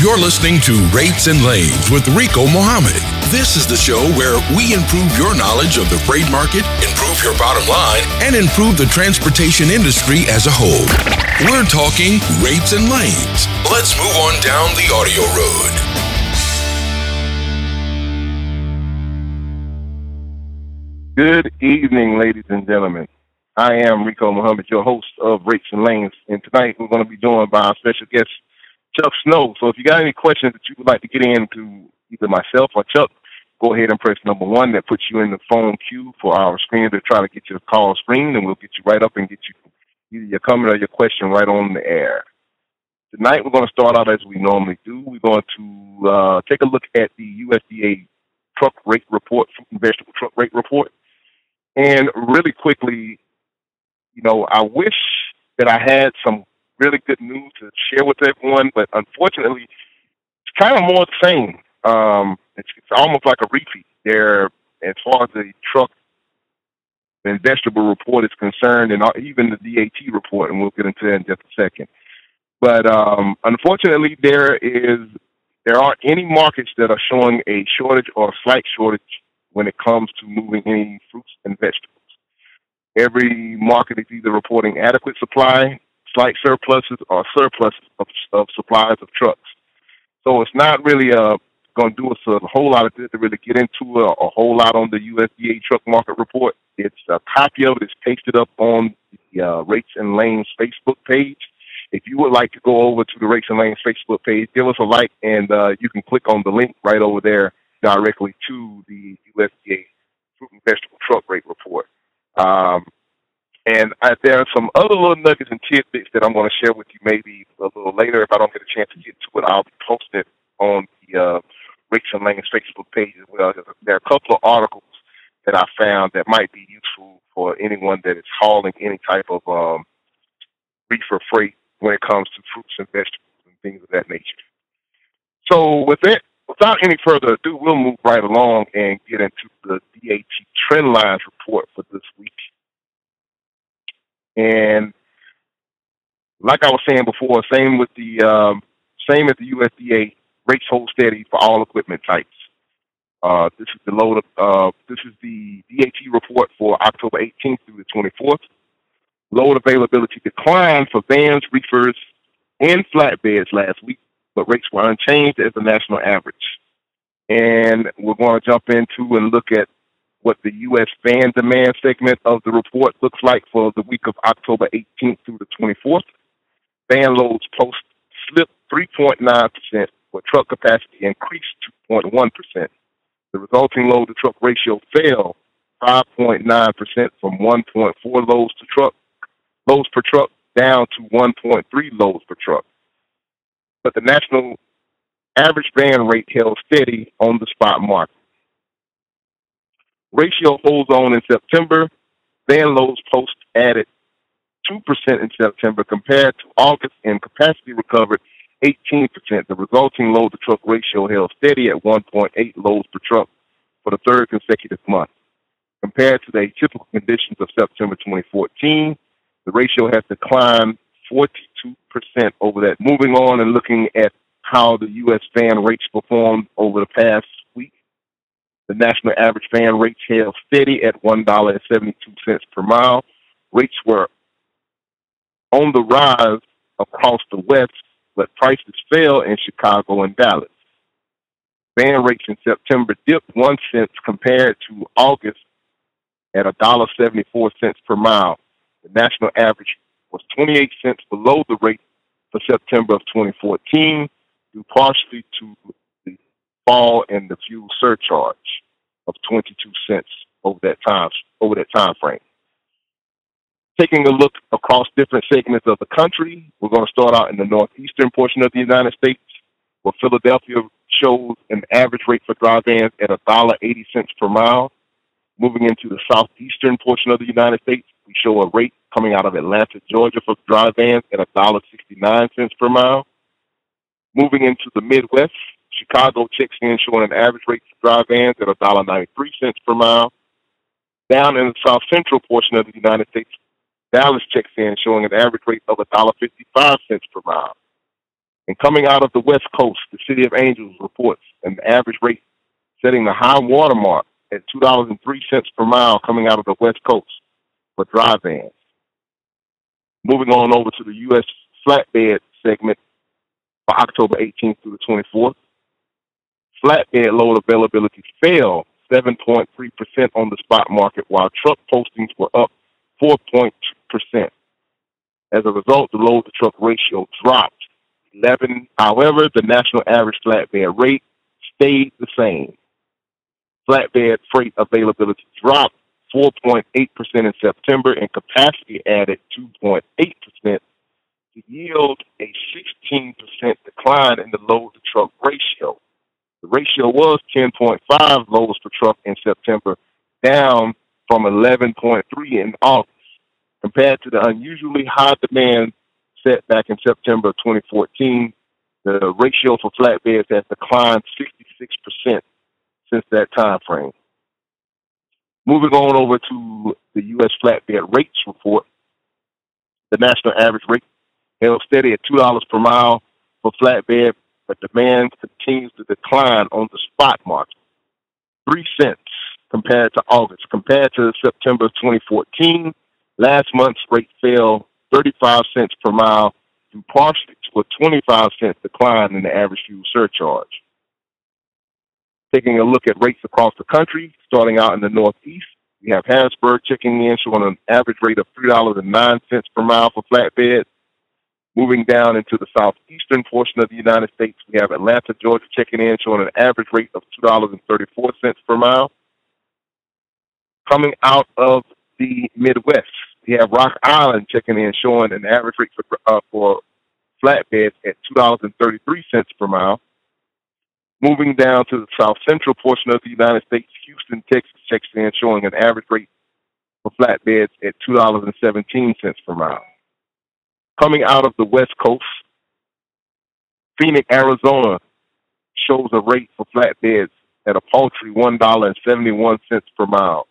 You're listening to Rates and Lanes with Rico Muhammad. This is the show where we improve your knowledge of the freight market, improve your bottom line, and improve the transportation industry as a whole. We're talking rates and lanes. Let's move on down the audio road. Good evening, ladies and gentlemen. I am Rico Muhammad, your host of Rates and Lanes, and tonight we're going to be joined by our special guest, Chuck Snow. So if you got any questions that you would like to get into either myself or Chuck, go ahead and press number one. That puts you in the phone queue for our screen to try to get your call screened, and we'll get you right up and get you either your comment or your question right on the air. Tonight we're going to start out as we normally do. We're going to uh, take a look at the USDA truck rate report, fruit and vegetable truck rate report. And really quickly, you know, I wish that I had some really good news to share with everyone, but unfortunately, it's kind of more the same. Um, it's, it's almost like a repeat. There, as far as the truck and vegetable report is concerned, and even the DAT report, and we'll get into that in just a second. But um, unfortunately, there is there aren't any markets that are showing a shortage or a slight shortage when it comes to moving any fruits and vegetables. Every market is either reporting adequate supply, slight surpluses, or surplus of, of supplies of trucks. So it's not really uh, going to do us a whole lot of good to really get into a, a whole lot on the USDA truck market report. It's a copy of it, it is pasted up on the uh, Rates and Lanes Facebook page. If you would like to go over to the Rates and Lanes Facebook page, give us a like, and uh, you can click on the link right over there directly to the USDA fruit and vegetable truck rate report. Um, and I, there are some other little nuggets and tidbits that I'm going to share with you maybe a little later. If I don't get a chance to get to it, I'll be posting it on the uh, and Lanes Facebook page as well. There are a couple of articles that I found that might be useful for anyone that is hauling any type of um, reefer freight when it comes to fruits and vegetables and things of that nature. So with that, without any further ado, we'll move right along and get into the DAT trend lines report for this week. And like I was saying before, same with the um, same at the USDA, rates hold steady for all equipment types. Uh, this is the load of, uh, this is the DAT report for October 18th through the 24th. Load availability declined for vans, reefers, and flatbeds last week, but rates were unchanged as the national average. And we're going to jump into and look at what the U.S. van demand segment of the report looks like for the week of October 18th through the 24th. Van loads post slipped 3.9%, but truck capacity increased 2.1%. The resulting load to truck ratio fell 5.9% from 1.4 loads to truck loads per truck down to 1.3 loads per truck. But the national average van rate held steady on the spot market. Ratio holds on in September. Van loads post added 2% in September compared to August and capacity recovered 18%. The resulting load to truck ratio held steady at 1.8 loads per truck for the third consecutive month. Compared to the typical conditions of September 2014, the ratio has declined 42% over that. Moving on and looking at how the U.S. van rates performed over the past the national average van rates held steady at $1.72 per mile. Rates were on the rise across the West, but prices fell in Chicago and Dallas. Van rates in September dipped one cent compared to August at $1.74 per mile. The national average was 28 cents below the rate for September of 2014, due partially to fall in the fuel surcharge of 22 cents over that time over that time frame. Taking a look across different segments of the country, we're going to start out in the northeastern portion of the United States, where Philadelphia shows an average rate for dry vans at $1.80 per mile. Moving into the southeastern portion of the United States, we show a rate coming out of Atlanta, Georgia for dry vans at $1.69 per mile. Moving into the Midwest, Chicago checks in showing an average rate for dry vans at $1.93 per mile. Down in the south central portion of the United States, Dallas checks in showing an average rate of $1.55 per mile. And coming out of the West Coast, the City of Angels reports an average rate setting the high watermark at $2.03 per mile coming out of the West Coast for dry vans. Moving on over to the U.S. flatbed segment for October 18th through the 24th. Flatbed load availability fell 7.3% on the spot market, while truck postings were up 4.2%. As a result, the load to truck ratio dropped 11. However, the national average flatbed rate stayed the same. Flatbed freight availability dropped 4.8% in September and capacity added 2.8% to yield a 16% decline in the load to truck ratio. The ratio was 10.5 loads per truck in September, down from 11.3 in August. Compared to the unusually high demand set back in September of 2014, the ratio for flatbeds has declined 66% since that time frame. Moving on over to the U.S. flatbed rates report, the national average rate held steady at $2 per mile for flatbed, but demand continues to decline on the spot market. Three cents compared to August. Compared to September 2014, last month's rate fell 35 cents per mile, due partially to a 25 cent decline in the average fuel surcharge. Taking a look at rates across the country, starting out in the Northeast, we have Harrisburg checking in showing an average rate of $3.09 per mile for flatbeds. Moving down into the southeastern portion of the United States, we have Atlanta, Georgia checking in showing an average rate of $2.34 per mile. Coming out of the Midwest, we have Rock Island checking in showing an average rate for, uh, for flatbeds at $2.33 per mile. Moving down to the south central portion of the United States, Houston, Texas checks in showing an average rate for flatbeds at $2.17 per mile. Coming out of the West Coast, Phoenix, Arizona shows a rate for flatbeds at a paltry $1.71 per mile.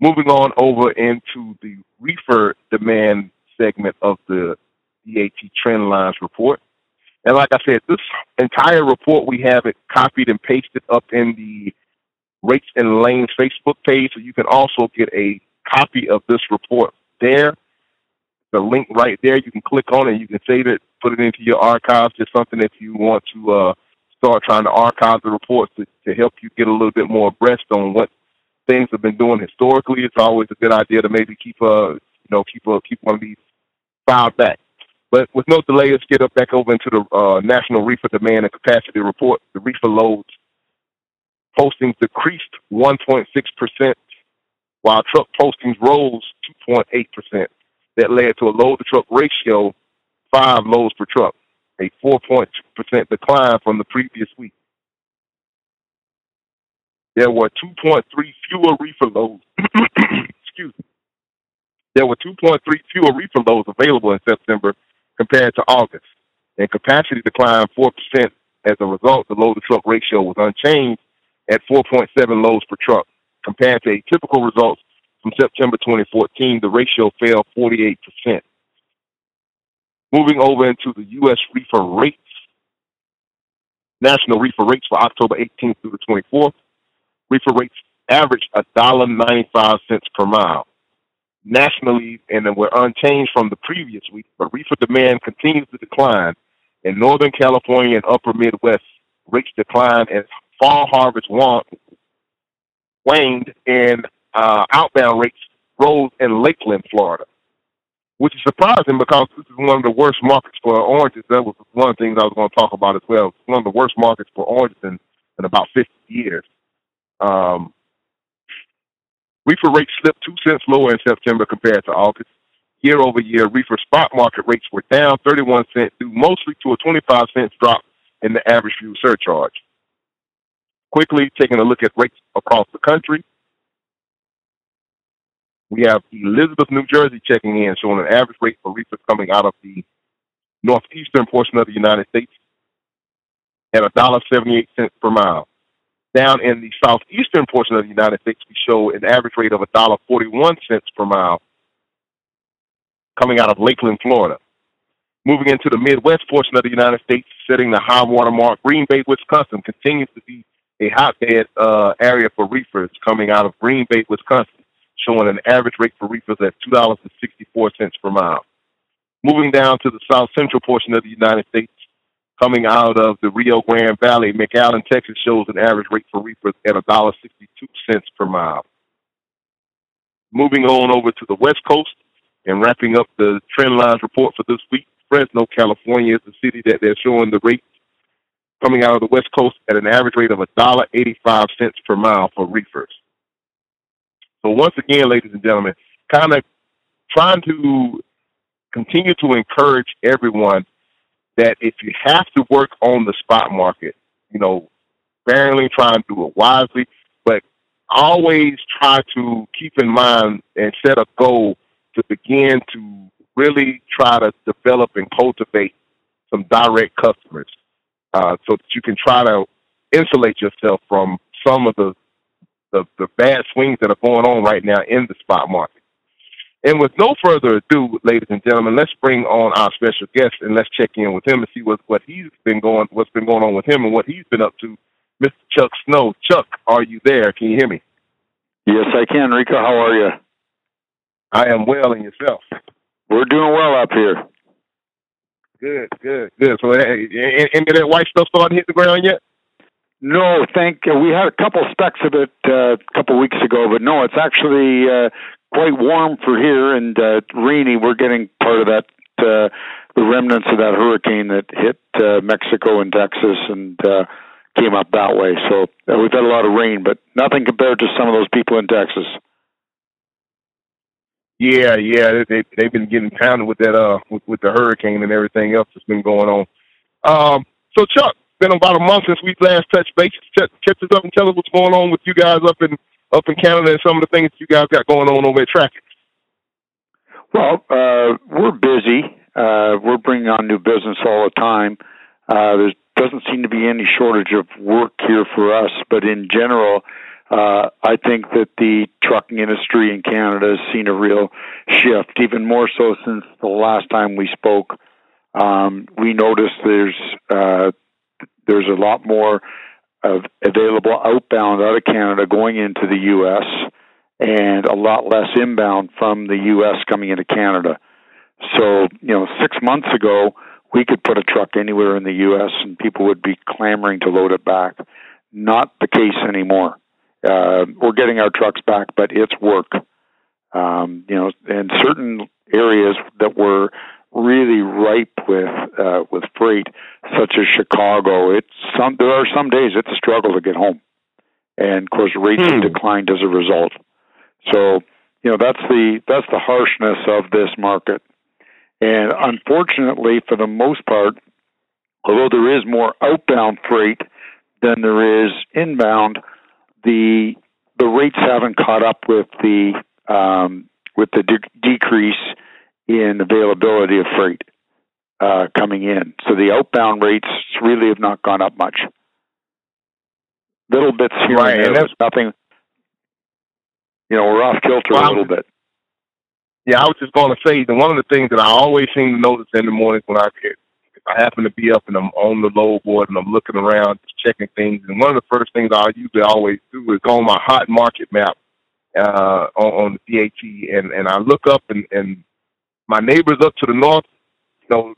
Moving on over into the reefer demand segment of the DAT trend lines report. And like I said, this entire report, we have it copied and pasted up in the Rates and Lanes Facebook page. So you can also get a copy of this report there. The link right there, you can click on it, you can save it, put it into your archives. Just something if you want to uh, start trying to archive the reports to, to help you get a little bit more abreast on what things have been doing historically. It's always a good idea to maybe keep a, uh, you know, keep a, keep one of these filed back. But with no delay, let's get up back over into the uh, National Reefer Demand and Capacity Report. The reefer loads postings decreased 1.6%, while truck postings rose 2.8%. That led to a load to truck ratio, five loads per truck, a 4.2% decline from the previous week. There were 2.3 fewer reefer loads. Excuse me. There were 2.3 fewer reefer loads available in September compared to August, and capacity declined 4%. As a result, the load to truck ratio was unchanged at 4.7 loads per truck. Compared to a typical results from September 2014, the ratio fell 48%. Moving over into the U.S. reefer rates, national reefer rates for October 18th through the 24th. Reefer rates averaged $1.95 per mile nationally and they were unchanged from the previous week, but reefer demand continues to decline. In Northern California and Upper Midwest, rates declined as fall harvest waned and uh, outbound rates rose in Lakeland, Florida, which is surprising because this is one of the worst markets for oranges. That was one of the things I was going to talk about as well. It's one of the worst markets for oranges in, in about 50 years. Um, Reefer rates slipped two cents lower in September compared to August. Year over year, reefer spot market rates were down 31 cents due mostly to a 25 cents drop in the average fuel surcharge. Quickly taking a look at rates across the country. We have Elizabeth, New Jersey checking in, showing an average rate for reefer coming out of the northeastern portion of the United States at $1.78 per mile. Down in the southeastern portion of the United States, we show an average rate of $1.41 per mile coming out of Lakeland, Florida. Moving into the Midwest portion of the United States, setting the high water mark, Green Bay, Wisconsin continues to be a hotbed uh, area for reefers coming out of Green Bay, Wisconsin, showing an average rate for reefers at $2.64 per mile. Moving down to the south central portion of the United States, coming out of the Rio Grande Valley, McAllen, Texas shows an average rate for reefers at $1.62 per mile. Moving on over to the West Coast and wrapping up the trend lines report for this week, Fresno, California is the city that they're showing the rate coming out of the West Coast at an average rate of $1.85 per mile for reefers. So once again, ladies and gentlemen, kind of trying to continue to encourage everyone that if you have to work on the spot market, you know, sparingly try and do it wisely, but always try to keep in mind and set a goal to begin to really try to develop and cultivate some direct customers uh, so that you can try to insulate yourself from some of the, the, the bad swings that are going on right now in the spot market. And with no further ado, ladies and gentlemen, let's bring on our special guest and let's check in with him and see what, what he's been going, what's been going on with him and what he's been up to. Mr. Chuck Snow. Chuck, are you there? Can you hear me? Yes, I can. Rico, how are you? I am well, and yourself? We're doing well up here. Good, good, good. So, any of that white stuff starting to hit the ground yet? No, thank. Uh, we had a couple specks of it uh, a couple weeks ago, but no, it's actually uh, quite warm for here and uh, rainy. We're getting part of that, uh, the remnants of that hurricane that hit uh, Mexico and Texas and uh, came up that way. So uh, we've had a lot of rain, but nothing compared to some of those people in Texas. Yeah, yeah, they they've been getting pounded with that uh with, with the hurricane and everything else that's been going on. Um, so Chuck, been about a month since we last touched base. Check us up and tell us what's going on with you guys up in up in Canada and some of the things you guys got going on over at Traffix. Well, uh, we're busy. Uh, we're bringing on new business all the time. Uh, there doesn't seem to be any shortage of work here for us, but in general, uh, I think that the trucking industry in Canada has seen a real shift, even more so since the last time we spoke. Um, we noticed there's uh, there's a lot more of available outbound out of Canada going into the U.S. and a lot less inbound from the U.S. coming into Canada. So, you know, six months ago, we could put a truck anywhere in the U.S. and people would be clamoring to load it back. Not the case anymore uh, we're getting our trucks back, but it's work. Um, you know, in certain areas that were really ripe with uh, with freight, such as Chicago, it's some there are some days it's a struggle to get home, and of course rates have hmm. declined as a result. So you know that's the that's the harshness of this market, and unfortunately, for the most part, although there is more outbound freight than there is inbound, the the rates haven't caught up with the um, with the de- decrease in availability of freight uh, coming in. So the outbound rates really have not gone up much. Little bits here right, and there, and nothing. You know, we're off kilter well, a little bit. Yeah, I was just going to say that one of the things that I always seem to notice in the mornings when I get I happen to be up and I'm on the load board and I'm looking around, just checking things. And one of the first things I usually always do is go on my hot market map uh, on, on the DAT, and and I look up and and my neighbors up to the north, you know,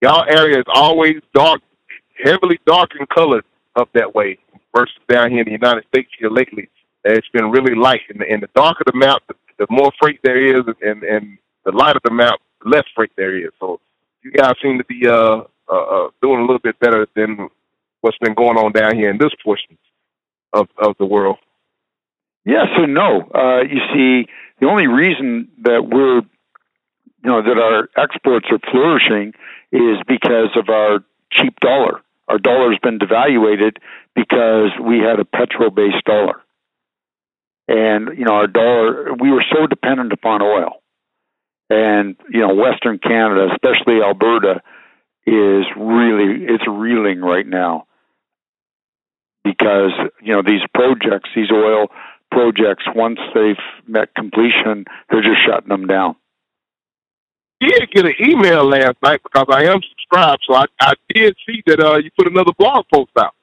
y'all area is always dark, heavily dark in color up that way versus down here in the United States here lately. It's been really light, and the, and the darker the map, the, the more freight there is, and and the lighter the map, the less freight there is. So you guys seem to be uh, uh, uh, doing a little bit better than what's been going on down here in this portion of of the world. Yes and no. Uh, you see, the only reason that we're know that our exports are flourishing is because of our cheap dollar. Our dollar has been devaluated because we had a petrol-based dollar, and you know our dollar. We were so dependent upon oil and you know Western Canada, especially Alberta, is really it's reeling right now because you know these projects, these oil projects, once they've met completion, they're just shutting them down. Did get an email last night because I am subscribed, so I, I did see that uh, you put another blog post out.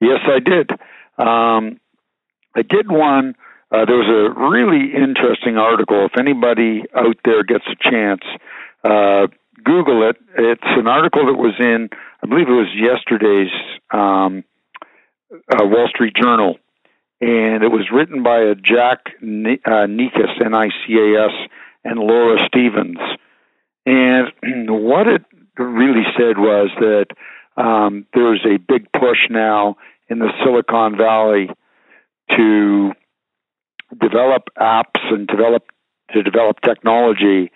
Yes, I did. Um, I did one. Uh, there was a really interesting article. If anybody out there gets a chance, uh, Google it. It's an article that was in, I believe it was yesterday's um, uh, Wall Street Journal, and it was written by a Jack N- uh, Nicas, N-I-C-A-S, and Laura Stevens. And what it really said was that um, there's a big push now in the Silicon Valley to develop apps and develop to develop technology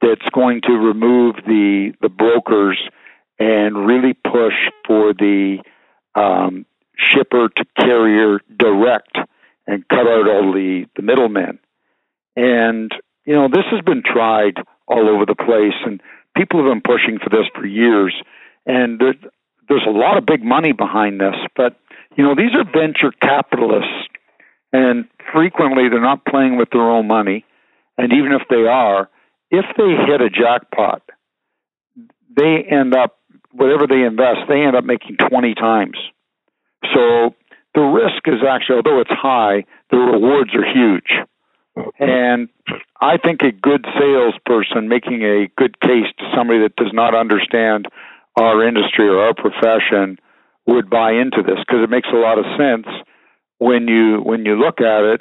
that's going to remove the the brokers and really push for the um, shipper to carrier direct and cut out all the the middlemen. And you know this has been tried all over the place, and people have been pushing for this for years. And there, there's a lot of big money behind this, but you know these are venture capitalists, and frequently they're not playing with their own money. And even if they are, if they hit a jackpot, they end up whatever they invest, they end up making 20 times. So the risk is actually, although it's high, the rewards are huge. And I think a good salesperson making a good case to somebody that does not understand our industry or our profession would buy into this because it makes a lot of sense when you when you look at it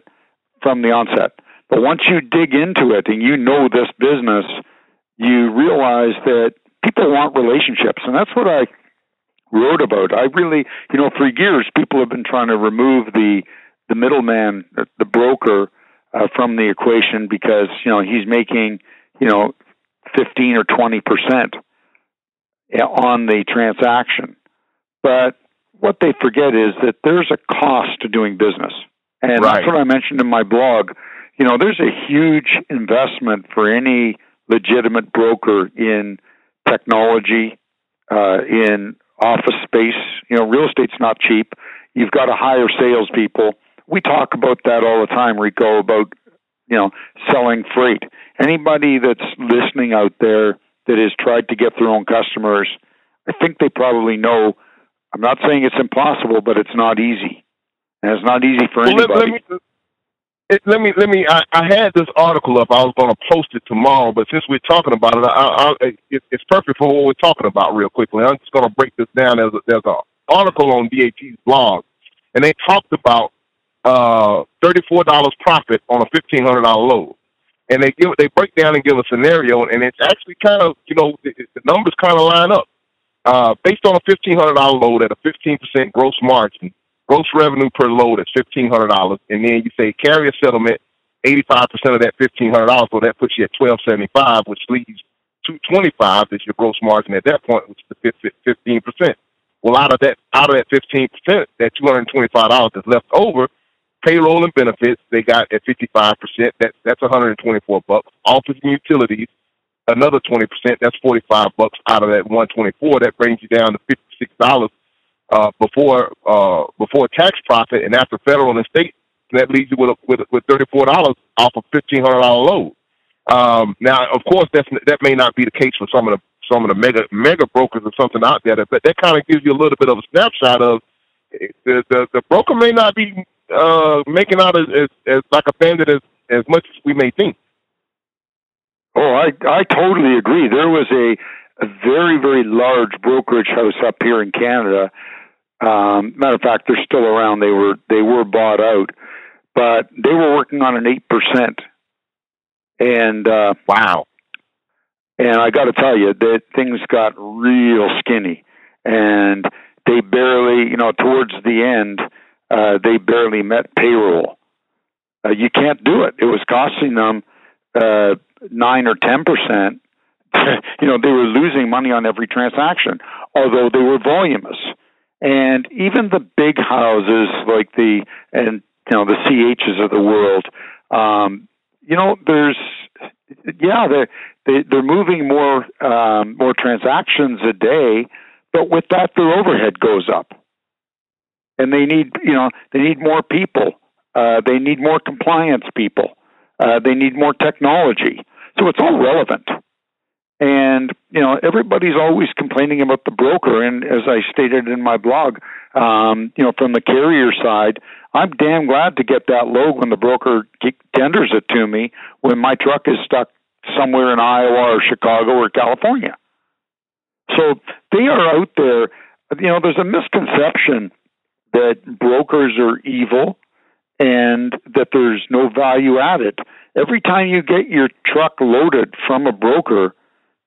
from the onset. But once you dig into it and you know this business, you realize that people want relationships. And that's what I wrote about. I really, you know, for years, people have been trying to remove the, the middleman, the broker, uh, from the equation because, you know, he's making, you know, 15 or 20% on the transaction. But what they forget is that there's a cost to doing business. And right. that's what I mentioned in my blog you know, there's a huge investment for any legitimate broker in technology, uh, in office space. You know, real estate's not cheap. You've got to hire salespeople. We talk about that all the time, Rico, about, you know, selling freight. Anybody that's listening out there that has tried to get their own customers, I think they probably know. I'm not saying it's impossible, but it's not easy. And it's not easy for well, anybody. Let, let me, let me let me. I, I had this article up. I was going to post it tomorrow, but since we're talking about it, I, I, it, it's perfect for what we're talking about. Real quickly, I'm just going to break this down. There's a, there's an article on DAT's blog, and they talked about uh, thirty-four dollars profit on a fifteen hundred dollar load, and they give they break down and give a scenario, and it's actually kind of you know the, the numbers kind of line up. Uh, based on a fifteen hundred dollar load at a fifteen percent gross margin, gross revenue per load is fifteen hundred dollars, and then you say carrier settlement, eighty five percent of that fifteen hundred dollars, so that puts you at twelve seventy five, which leaves two twenty five is your gross margin at that point, which is the fifteen percent. Well, out of that, out of that fifteen percent, that two hundred twenty five dollars is left over. Payroll and benefits they got at fifty five percent. That that's one hundred and twenty four bucks. Office and utilities, another twenty percent. That's forty five bucks out of that one twenty four. That brings you down to fifty six dollars uh, before uh, before tax profit and after federal and state, that leaves you with with, with four dollars off a fifteen hundred dollar load. Um, now, of course, that's that may not be the case for some of the some of the mega mega brokers or something out there, but that kind of gives you a little bit of a snapshot of the the, the broker may not be uh, making out as, as, as like a bandit as as much as we may think. Oh, I I totally agree. There was a a very very large brokerage house up here in Canada um, matter of fact, they're still around. They were they were bought out, but they were working on an eight percent. And uh, wow! And I got to tell you that things got real skinny, and they barely, you know, towards the end, uh, they barely met payroll. Uh, you can't do it. It was costing them uh, nine or ten percent. you know, they were losing money on every transaction, although they were voluminous. And even the big houses like the and you know the CHs of the world, um, you know, there's yeah, they're they, they're moving more um, more transactions a day, but with that, their overhead goes up, and they need you know they need more people, uh, they need more compliance people, uh, they need more technology. So it's all relevant. And you know, everybody's always complaining about the broker. And as I stated in my blog, um, you know, from the carrier side, I'm damn glad to get that load when the broker tenders it to me when my truck is stuck somewhere in Iowa or Chicago or California. So they are out there. You know, there's a misconception that brokers are evil and that there's no value added. Every time you get your truck loaded from a broker,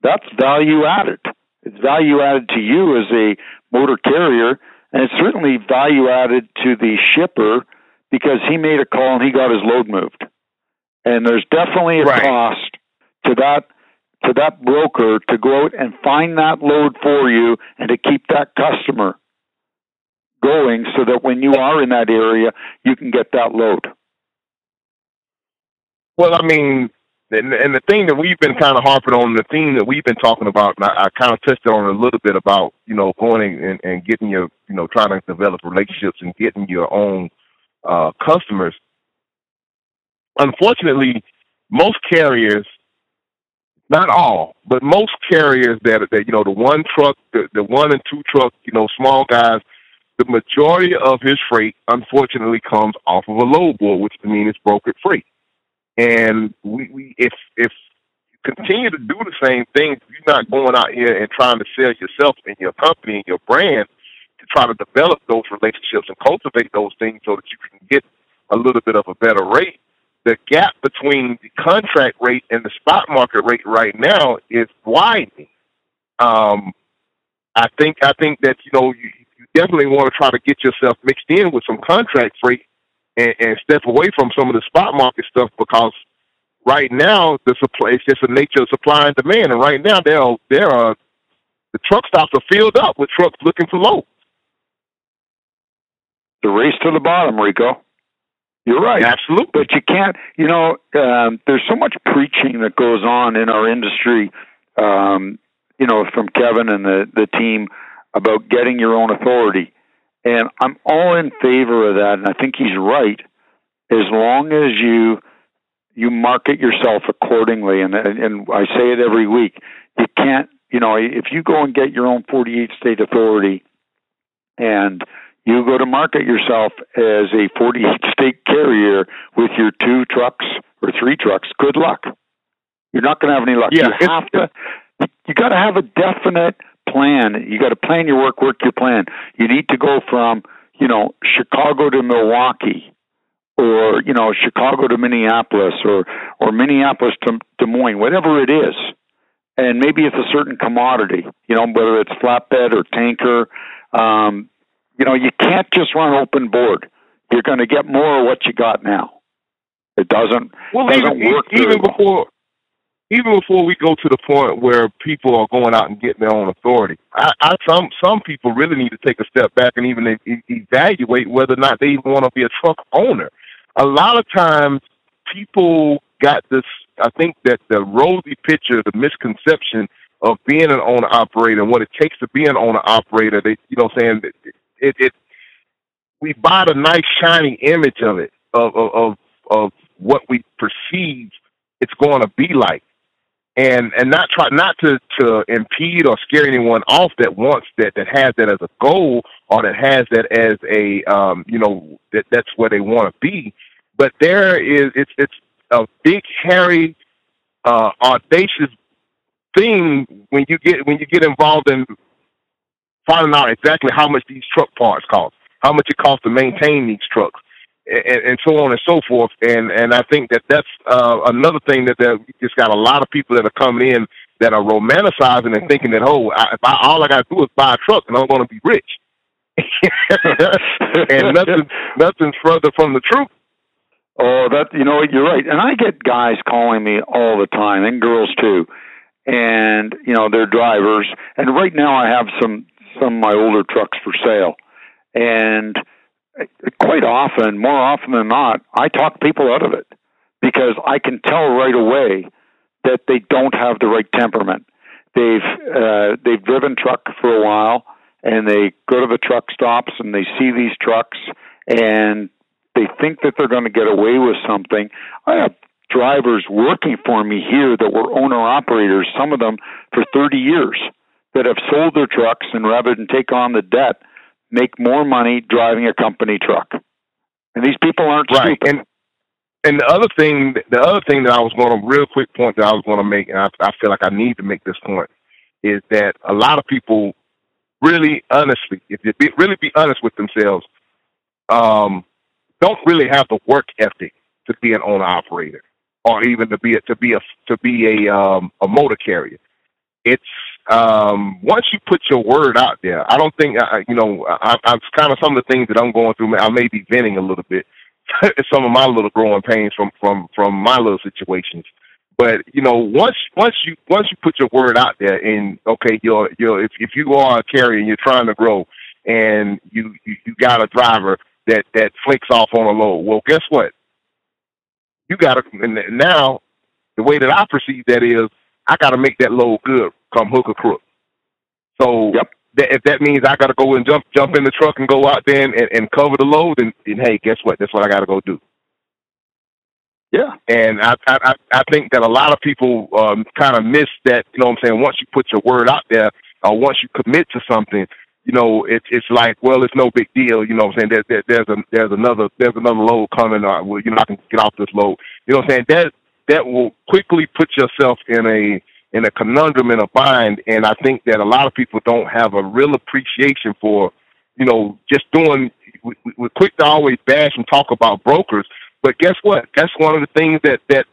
that's value added. It's value added to you as a motor carrier, and it's certainly value added to the shipper because he made a call and he got his load moved. And there's definitely a right. cost to that to that broker to go out and find that load for you and to keep that customer going so that when you are in that area you can get that load. Well, I mean, and, and the thing that we've been kind of harping on, the theme that we've been talking about, and I, I kind of touched on a little bit about, you know, going and, and getting your, you know, trying to develop relationships and getting your own uh, customers. Unfortunately, most carriers, not all, but most carriers that that you know, the one truck, the, the one and two truck, you know, small guys, the majority of his freight, unfortunately, comes off of a load board, which means it's brokered freight. And we, we if if you continue to do the same thing, you're not going out here and trying to sell yourself and your company and your brand to try to develop those relationships and cultivate those things so that you can get a little bit of a better rate. The gap between the contract rate and the spot market rate right now is widening. Um, I think I think that you know you, definitely want to try to get yourself mixed in with some contract freight and, and step away from some of the spot market stuff because right now the supply it's just the nature of supply and demand, and right now there are there are the truck stops are filled up with trucks looking for loads. The race to the bottom, Rico. You're right. Absolutely. But you can't, you know, um, there's so much preaching that goes on in our industry, um, you know, from Kevin and the, the team about getting your own authority. And I'm all in favor of that, and I think he's right. As long as you you market yourself accordingly, and and I say it every week, you can't. You know, if you go and get your own 48 state authority, and you go to market yourself as a 48 state carrier with your two trucks or three trucks, good luck. You're not going to have any luck. Yeah, you have to. You got to have a definite plan. You got to plan your work, work your plan. You need to go from, you know, Chicago to Milwaukee or, you know, Chicago to Minneapolis or, or Minneapolis to Des Moines, whatever it is. And maybe it's a certain commodity, you know, whether it's flatbed or tanker. Um, you know, you can't just run open board. You're going to get more of what you got now. It doesn't, well, doesn't even, work even well. before even before we go to the point where people are going out and getting their own authority, I, I some some people really need to take a step back and even evaluate whether or not they even want to be a truck owner. A lot of times, people got this. I think that the rosy picture, the misconception of being an owner operator and what it takes to be an owner operator. They, you know, saying it, it, it we buy the nice shiny image of it of of, of what we perceive it's going to be like and and not try not to to impede or scare anyone off that wants that that has that as a goal or that has that as a um you know that that's where they want to be. But there is it's it's a big hairy uh audacious thing when you get when you get involved in finding out exactly how much these truck parts cost how much it costs to maintain these trucks and, and so on and so forth. And and I think that that's uh, another thing that that just got a lot of people that are coming in that are romanticizing and thinking that oh, I, if I, all I got to do is buy a truck and I'm going to be rich. and nothing nothing's further from the truth. Oh, that you know you're right. And I get guys calling me all the time, and girls too. And you know they're drivers. And right now I have some some of my older trucks for sale, and quite often, more often than not, I talk people out of it because I can tell right away that they don't have the right temperament. They've uh, they've driven truck for a while, and they go to the truck stops and they see these trucks, and they think that they're going to get away with something. I have drivers working for me here that were owner operators, some of them for 30 years, that have sold their trucks and rather than take on the debt, make more money driving a company truck. And these people aren't right. stupid. And and the other thing, the other thing that I was going to real quick point that I was going to make, and I, I feel like I need to make this point, is that a lot of people really, honestly, if you be, really be honest with themselves, um, don't really have the work ethic to be an owner operator, or even to be a, to be a to be a um, a motor carrier. It's um, once you put your word out there. I don't think I, you know. I, I, it's kind of some of the things that I'm going through. I may be venting a little bit some of my little growing pains from from from my little situations. But you know, once once you once you put your word out there, and okay, you're you're if if you are a carrier and you're trying to grow, and you you, you got a driver that that flakes off on a load, well, guess what? You got to and now. The way that I perceive that is, I got to make that load good, come hook or crook. So yep that if that means I got to go and jump jump in the truck and go out there and, and, and cover the load, and, and hey, guess what? That's what I got to go do. Yeah, and I I I think that a lot of people um, kind of miss that. You know what I'm saying? Once you put your word out there, or once you commit to something, you know it's it's like well, it's no big deal. You know what I'm saying? There, there, there's a there's another there's another load coming. Or well, you know I can get off this load. You know what I'm saying? That that will quickly put yourself in a in a conundrum in a bind. And I think that a lot of people don't have a real appreciation for, you know, just doing. We, we're quick to always bash and talk about brokers, but guess what? That's one of the things that that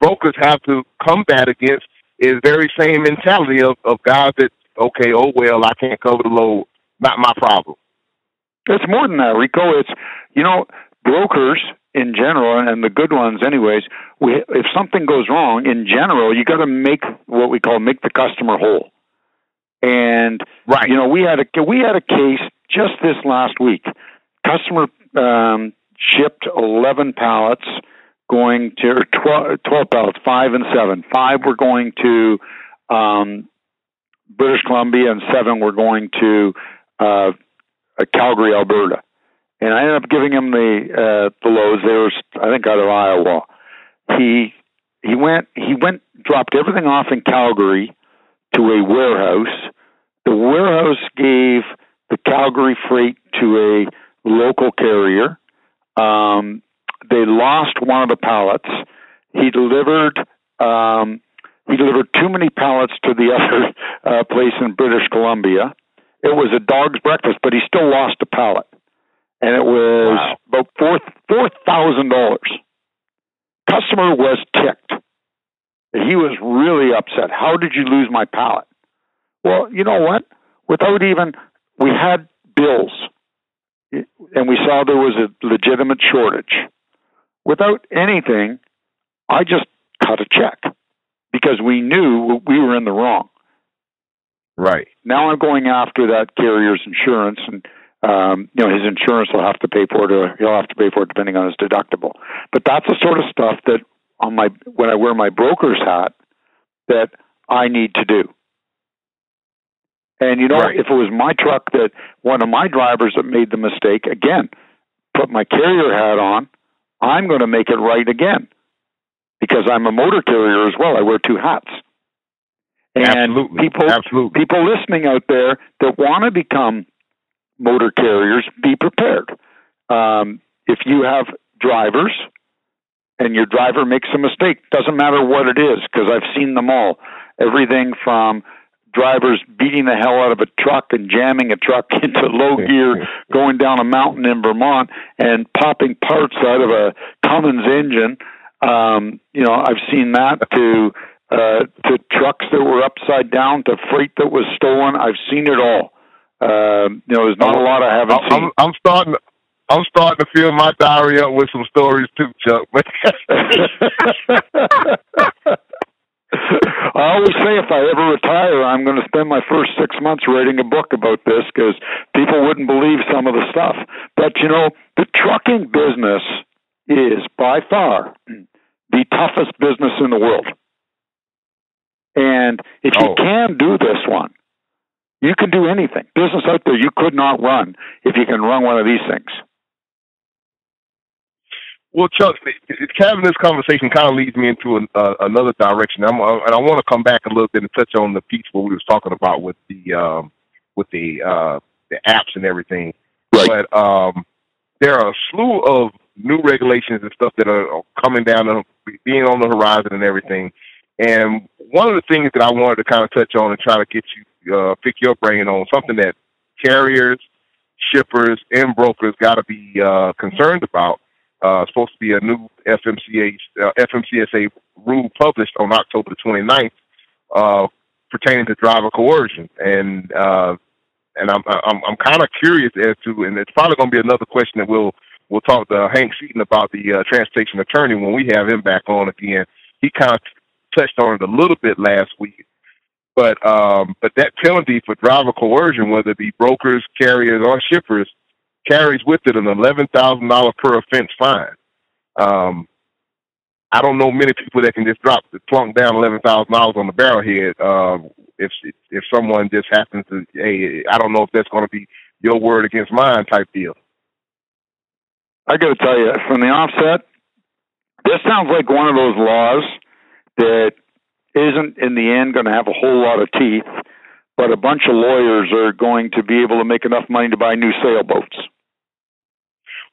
brokers have to combat against is very same mentality of of guys that okay, oh well, I can't cover the load, not my problem. It's more than that, Rico. It's you know brokers in general, and the good ones, anyways. We, if something goes wrong, in general, you got to make what we call make the customer whole. And right, you know, we had a we had a case just this last week. Customer um, shipped eleven pallets, going to 12, 12 pallets, five and seven. Five were going to um, British Columbia, and seven were going to uh, Calgary, Alberta and I ended up giving him the uh, the loads. They were, I think, out of Iowa. He he went he went dropped everything off in Calgary to a warehouse. The warehouse gave the Calgary freight to a local carrier. Um, they lost one of the pallets. He delivered um, he delivered too many pallets to the other uh, place in British Columbia. It was a dog's breakfast, but he still lost a pallet and it was wow. about four four thousand dollars. Customer was ticked. He was really upset. How did you lose my pallet? Well, you know what? Without even we had bills, and we saw there was a legitimate shortage. Without anything, I just cut a check because we knew we were in the wrong. Right. Now I'm going after that carrier's insurance and um, you know, his insurance will have to pay for it, or he'll have to pay for it depending on his deductible. But that's the sort of stuff that on my when I wear my broker's hat that I need to do. And you know, right. if it was my truck that one of my drivers that made the mistake, again, put my carrier hat on, I'm going to make it right again because I'm a motor carrier as well. I wear two hats. And Absolutely. people, Absolutely. people listening out there that want to become motor carriers, be prepared. Um, if you have drivers and your driver makes a mistake, doesn't matter what it is, because I've seen them all. Everything from drivers beating the hell out of a truck and jamming a truck into low gear going down a mountain in Vermont and popping parts out of a Cummins engine. Um, you know, I've seen that to uh, to trucks that were upside down to freight that was stolen. I've seen it all. Um, you know, there's not a lot I haven't I'm, seen. I'm starting. I'm starting to fill my diary up with some stories too, Chuck. I always say if I ever retire, I'm going to spend my first six months writing a book about this because people wouldn't believe some of the stuff. But you know, the trucking business is by far the toughest business in the world. And if oh. you can do this one, you can do anything. Business out there you could not run if you can run one of these things. Well, Chuck, having this conversation kind of leads me into an, uh, another direction. I'm, uh, and I want to come back a little bit and touch on the piece what we was talking about with the um, with the uh, the apps and everything. Right. But um, there are a slew of new regulations and stuff that are coming down, and being on the horizon and everything. And one of the things that I wanted to kind of touch on and try to get you uh, pick your brain on something that carriers, shippers, and brokers got to be uh, concerned about uh, supposed to be a new FMCA uh, FMCSA rule published on October the 29th uh, pertaining to driver coercion, and uh, and I'm I'm, I'm kind of curious as to, and it's probably going to be another question that we'll we'll talk to Hank Seaton about the uh, transportation attorney when we have him back on again. He kind of touched on it a little bit last week, but um, but that penalty for driver coercion, whether it be brokers, carriers, or shippers, carries with it an eleven thousand dollar per offense fine. Um, I don't know many people that can just drop the plunk down eleven thousand dollars on the barrelhead. Uh, if if someone just happens to, hey, I don't know if that's going to be your word against mine type deal. I got to tell you, from the offset, this sounds like one of those laws that isn't in the end going to have a whole lot of teeth, but a bunch of lawyers are going to be able to make enough money to buy new sailboats.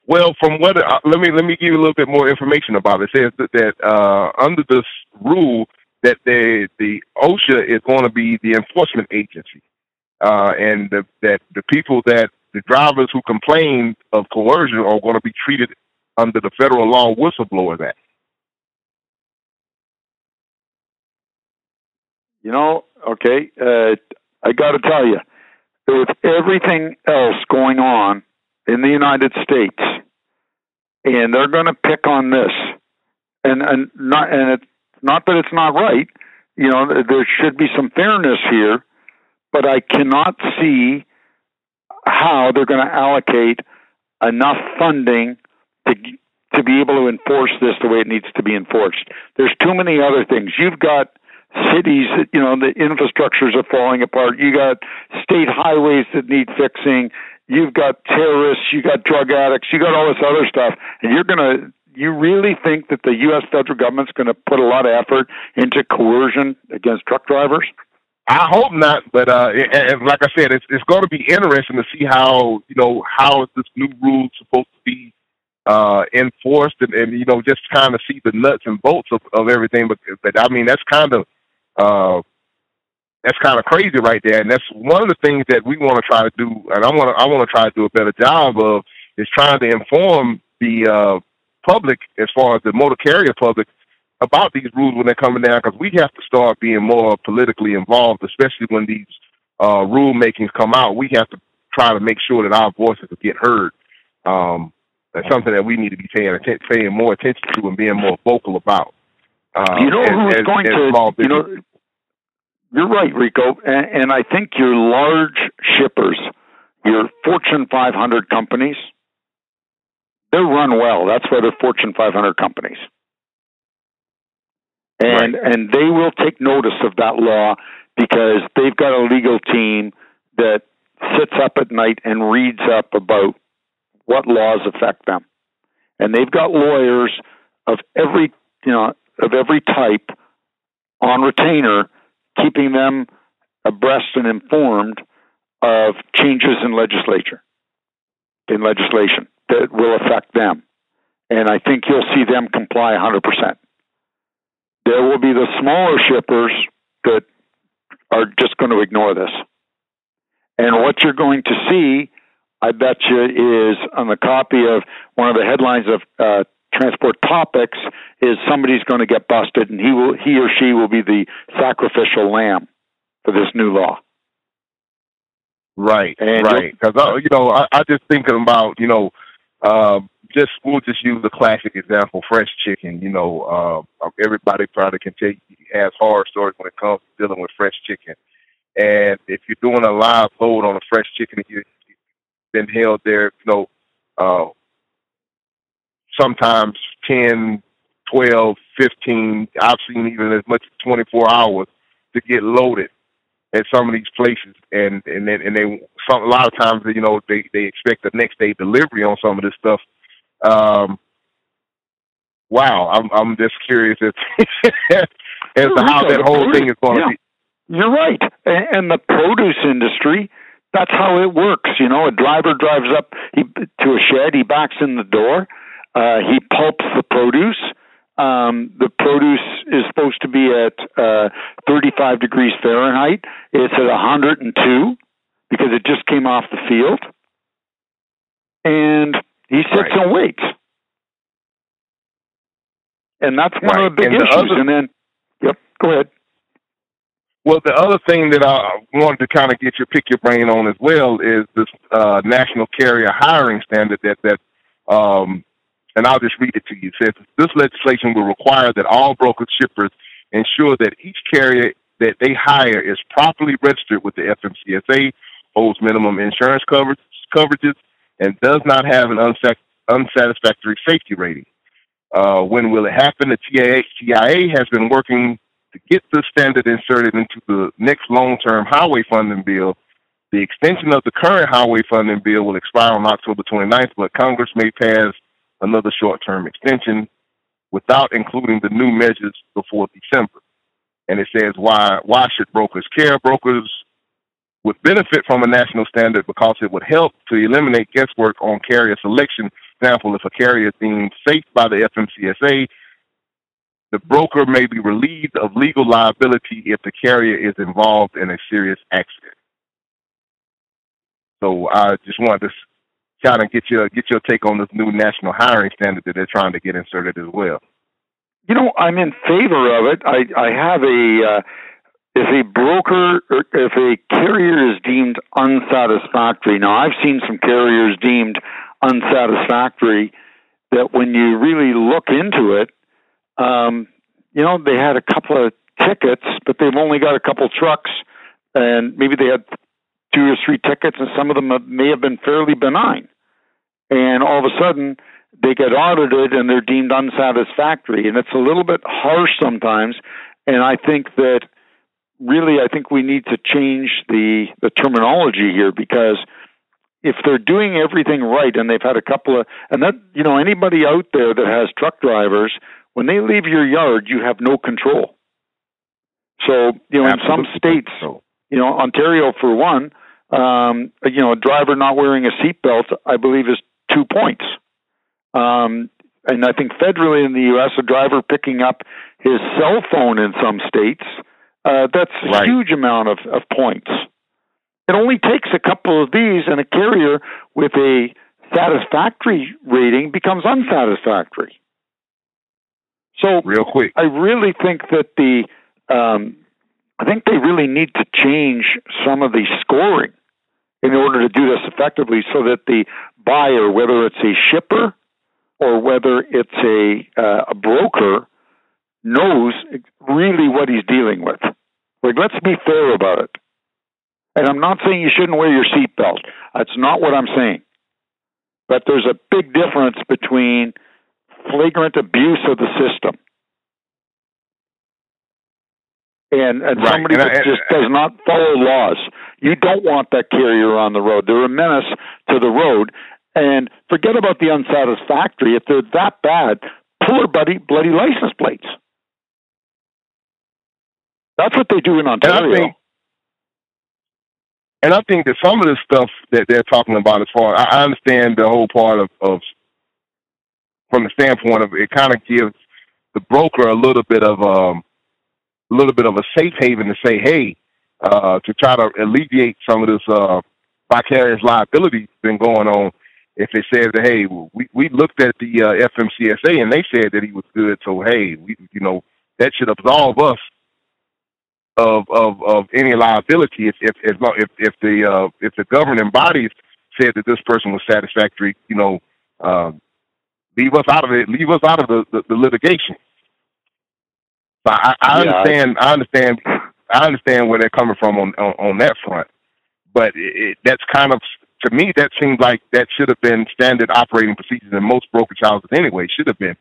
Well, from what uh, let me let me give you a little bit more information about it. It says that, that uh, under this rule that the the OSHA is going to be the enforcement agency, uh, and the, that the people that the drivers who complain of coercion are going to be treated under the federal law Whistleblowers Act. You know, okay, uh, I got to tell you, with everything else going on in the United States, and they're going to pick on this, and and not and it's not that it's not right. You know, there should be some fairness here, but I cannot see how they're going to allocate enough funding to to be able to enforce this the way it needs to be enforced. There's too many other things. You've got cities that you know the infrastructures are falling apart. You got state highways that need fixing. You've got terrorists. You got drug addicts. You got all this other stuff, and you're gonna. You really think that the U.S. federal government's going to put a lot of effort into coercion against truck drivers? I hope not, but uh, and like I said, it's it's going to be interesting to see how you know how is this new rule supposed to be uh, enforced, and, and you know just kind of see the nuts and bolts of, of everything. But but I mean that's kind of uh, that's kind of crazy right there, and that's one of the things that we want to try to do, and I want to I want to try to do a better job of is trying to inform the uh, public as far as the motor carrier public about these rules when they're coming down because we have to start being more politically involved, especially when these uh, rule makings come out. We have to try to make sure that our voices get heard. Um, that's something that we need to be paying paying more attention to and being more vocal about. Uh, you know who's as, going as to you know you're right, Rico, and, and I think your large shippers, your Fortune 500 companies, they're run well. That's why they're Fortune 500 companies and right. and they will take notice of that law because they've got a legal team that sits up at night and reads up about what laws affect them, and they've got lawyers of every you know of every type on retainer, keeping them abreast and informed of changes in legislature in legislation that will affect them. And I think you'll see them comply 100%. There will be the smaller shippers that are just going to ignore this. And what you're going to see, I bet you, is on the copy of one of the headlines of uh, Transport Topics is somebody's going to get busted, and he will, he or she will be the sacrificial lamb for this new law. Right, and right. Because uh, you know, I, I just thinking about you know, uh, just we'll just use the classic example, fresh chicken. You know, uh, everybody probably can tell you has horror stories when it comes to dealing with fresh chicken. And if you're doing a live load on a fresh chicken, you, you've been held there, you know, uh, sometimes 10, 12, 15, I've seen even as much as 24 hours to get loaded at some of these places, and and then and they some a lot of times you know they they expect the next day delivery on some of this stuff, um, wow, I'm I'm just curious as, as to how that whole thing is going to yeah. be. You're right, and the produce industry. That's how it works. You know, a driver drives up he, to a shed, he backs in the door, uh, he pulps the produce. Um, the produce is supposed to be at uh, 35 degrees Fahrenheit. It's at 102 because it just came off the field. And he sits Right. and waits. And that's one Right. of the big And the issues. other- and then, yep, go ahead. Well, the other thing that I wanted to kind of get your pick your brain on as well is this uh, national carrier hiring standard that that, um, and I'll just read it to you. It says this legislation will require that all broker shippers ensure that each carrier that they hire is properly registered with the FMCSA, holds minimum insurance coverage, coverages, and does not have an unsatisfactory safety rating. Uh, when will it happen? The TIA, TIA has been working to get the standard inserted into the next long-term highway funding bill. The extension of the current highway funding bill will expire on October 29th, but Congress may pass another short-term extension without including the new measures before December. And it says why why should brokers care? Brokers would benefit from a national standard because it would help to eliminate guesswork on carrier selection. For example, if a carrier is deemed safe by the FMCSA, the broker may be relieved of legal liability if the carrier is involved in a serious accident. So I just wanted to kind of get your get your take on this new national hiring standard that they're trying to get inserted as well. You know, I'm in favor of it. I, I have a, uh, if a broker or if a carrier is deemed unsatisfactory, now I've seen some carriers deemed unsatisfactory that when you really look into it, um, you know, they had a couple of tickets, but they've only got a couple trucks, and maybe they had two or three tickets, and some of them may have been fairly benign. And all of a sudden, they get audited and they're deemed unsatisfactory. And it's a little bit harsh sometimes. And I think that really, I think we need to change the, the terminology here because if they're doing everything right and they've had a couple of, and that, you know, anybody out there that has truck drivers, when they leave your yard, you have no control. So, you know, in some states, you know, Ontario for one, um, you know, a driver not wearing a seatbelt, I believe, is two points. Um, and I think federally in the U.S., a driver picking up his cell phone in some states, uh, that's a Right. huge amount of, of points. It only takes a couple of these, and a carrier with a satisfactory rating becomes unsatisfactory. So real quick, I really think that the um, I think they really need to change some of the scoring in order to do this effectively, so that the buyer, whether it's a shipper or whether it's a uh, a broker, knows really what he's dealing with. Like, let's be fair about it. And I'm not saying you shouldn't wear your seatbelt. That's not what I'm saying. But there's a big difference between flagrant abuse of the system and, and Right. somebody And I- that and- just does not follow laws. You don't want that carrier on the road. They're a menace to the road. And forget about the unsatisfactory. If they're that bad, pull their bloody, bloody license plates. That's what they do in and I Ontario. think and I think that some of the stuff that they're talking about as far I I understand the whole part of, of from the standpoint of it kind of gives the broker a little bit of um a little bit of a safe haven to say, hey, uh, to try to alleviate some of this uh, vicarious liability been going on. If it says that, hey, we we looked at the uh, FMCSA and they said that he was good, so hey, we you know that should absolve us of of of any liability if if if if, if the uh, if the governing bodies said that this person was satisfactory, you know, uh, leave us out of it, leave us out of the, the, the litigation. So I, I Yeah, understand, I understand, I understand where they're coming from on on, on that front, but it, it, that's kind of to me that seems like that should have been standard operating procedures in most brokerage houses anyway. Should have been.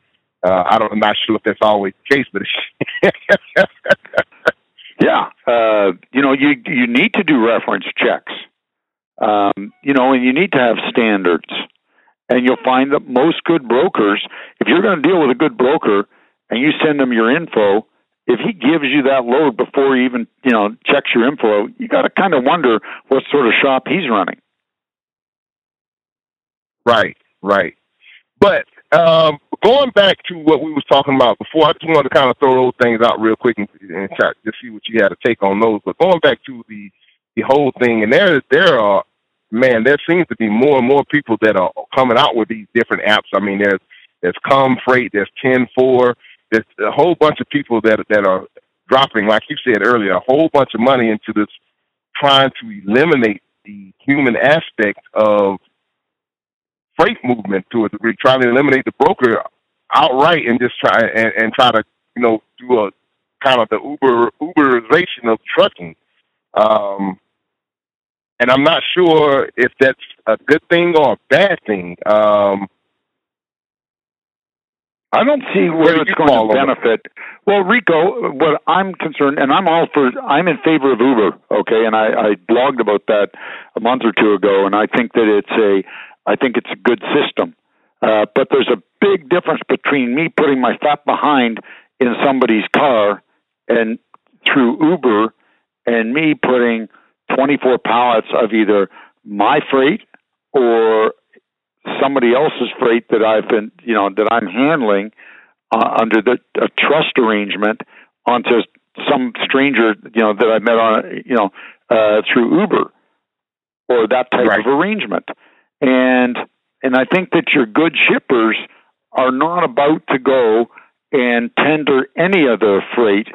Uh, I don't, I'm not sure if that's always the case, but Yeah, uh, you know, you you need to do reference checks. Um, you know, and you need to have standards. And you'll find that most good brokers, if you're going to deal with a good broker and you send them your info, if he gives you that load before he even you know checks your info, you got to kind of wonder what sort of shop he's running. Right, right. But um, going back to what we was talking about before, I just wanted to kind of throw those things out real quick and, and try to see what you had to take on those. But going back to the the whole thing, and there there are man, there seems to be more and more people that are coming out with these different apps. I mean, there's there's Com Freight, there's Ten Four, there's a whole bunch of people that that are dropping, like you said earlier, a whole bunch of money into this, trying to eliminate the human aspect of freight movement to a degree, trying to eliminate the broker outright and just try and, and try to you know do a kind of the Uber Uberization of trucking. Um, and I'm not sure if that's a good thing or a bad thing. Um, I don't see where it's going to benefit. Well, Rico, what I'm concerned, and I'm all for, I'm in favor of Uber, okay, and I, I blogged about that a month or two ago, and I think that it's a, I think it's a good system. Uh, but there's a big difference between me putting my fat behind in somebody's car and through Uber, and me putting 24 pallets of either my freight or somebody else's freight that I've been, you know, that I'm handling uh, under the a trust arrangement onto some stranger, you know, that I met on, you know, uh, through Uber or that type right. of arrangement. And and I think that your good shippers are not about to go and tender any of their freight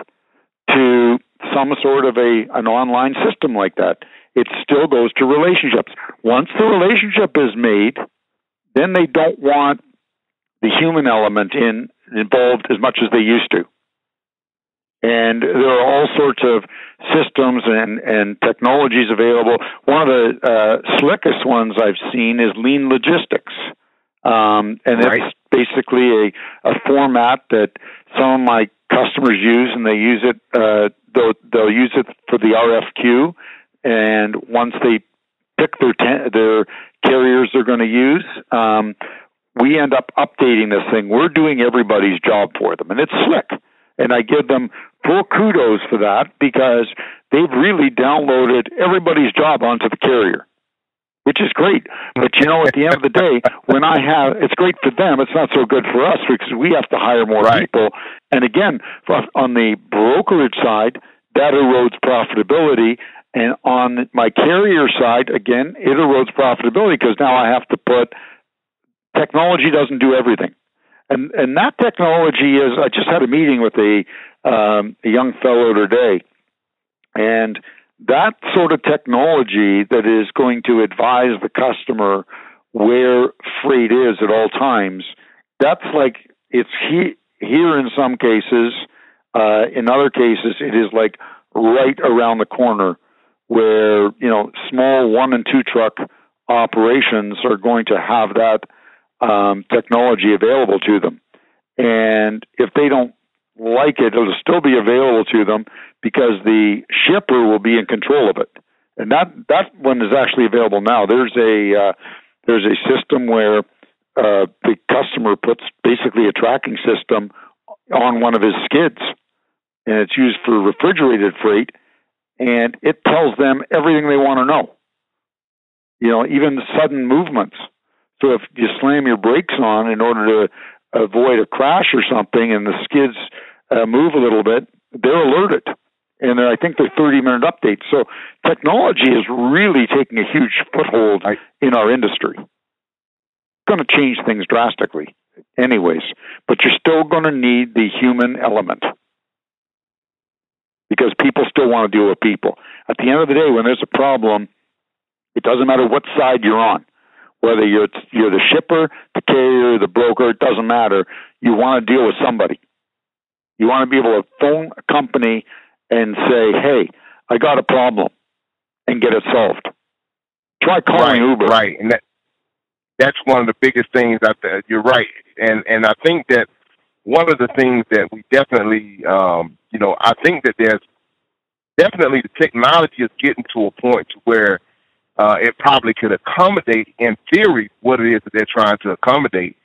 to some sort of a an online system like that. It still goes to relationships. Once the relationship is made, then they don't want the human element in involved as much as they used to. And there are all sorts of systems and, and technologies available. One of the uh, slickest ones I've seen is Lean Logistics. Um, and right. it's basically a, a format that some of my customers use, and they use it. Uh, they'll, they'll use it for the RFQ, and once they pick their ten, their carriers they're going to use. Um, we end up updating this thing. We're doing everybody's job for them, and it's slick. And I give them full kudos for that because they've really downloaded everybody's job onto the carrier, which is great. But you know, at the end of the day, when I have, it's great for them. It's not so good for us because we have to hire more right. people. And again, on the brokerage side, that erodes profitability and on my carrier side, again, it erodes profitability because now I have to put technology doesn't do everything. And and that technology is I just had a meeting with a um, a young fellow today, and that sort of technology that is going to advise the customer where freight is at all times. That's like it's he, here in some cases. Uh, in other cases, it is like right around the corner where you know small one and two truck operations are going to have that um, technology available to them, and if they don't like it, it'll still be available to them because the shipper will be in control of it, and that that one is actually available now. There's a uh, there's a system where uh, the customer puts basically a tracking system on one of his skids, and it's used for refrigerated freight and it tells them everything they want to know. You know, even sudden movements. So if you slam your brakes on in order to avoid a crash or something, and the skids uh, move a little bit, they're alerted. And I think they're 30 minute updates. So technology is really taking a huge foothold in our industry. It's going to change things drastically, anyways. But you're still going to need the human element because people still want to deal with people. At the end of the day, when there's a problem, it doesn't matter what side you're on. Whether you're you're the shipper, the carrier, the broker, it doesn't matter. You want to deal with somebody. You want to be able to phone a company and say, "Hey, I got a problem," and get it solved. Try calling right, Uber. Right, and that that's one of the biggest things. I you're right, and and I think that one of the things that we definitely, um, you know, I think that there's definitely the technology is getting to a point to where uh, it probably could accommodate, in theory, what it is that they're trying to accommodate.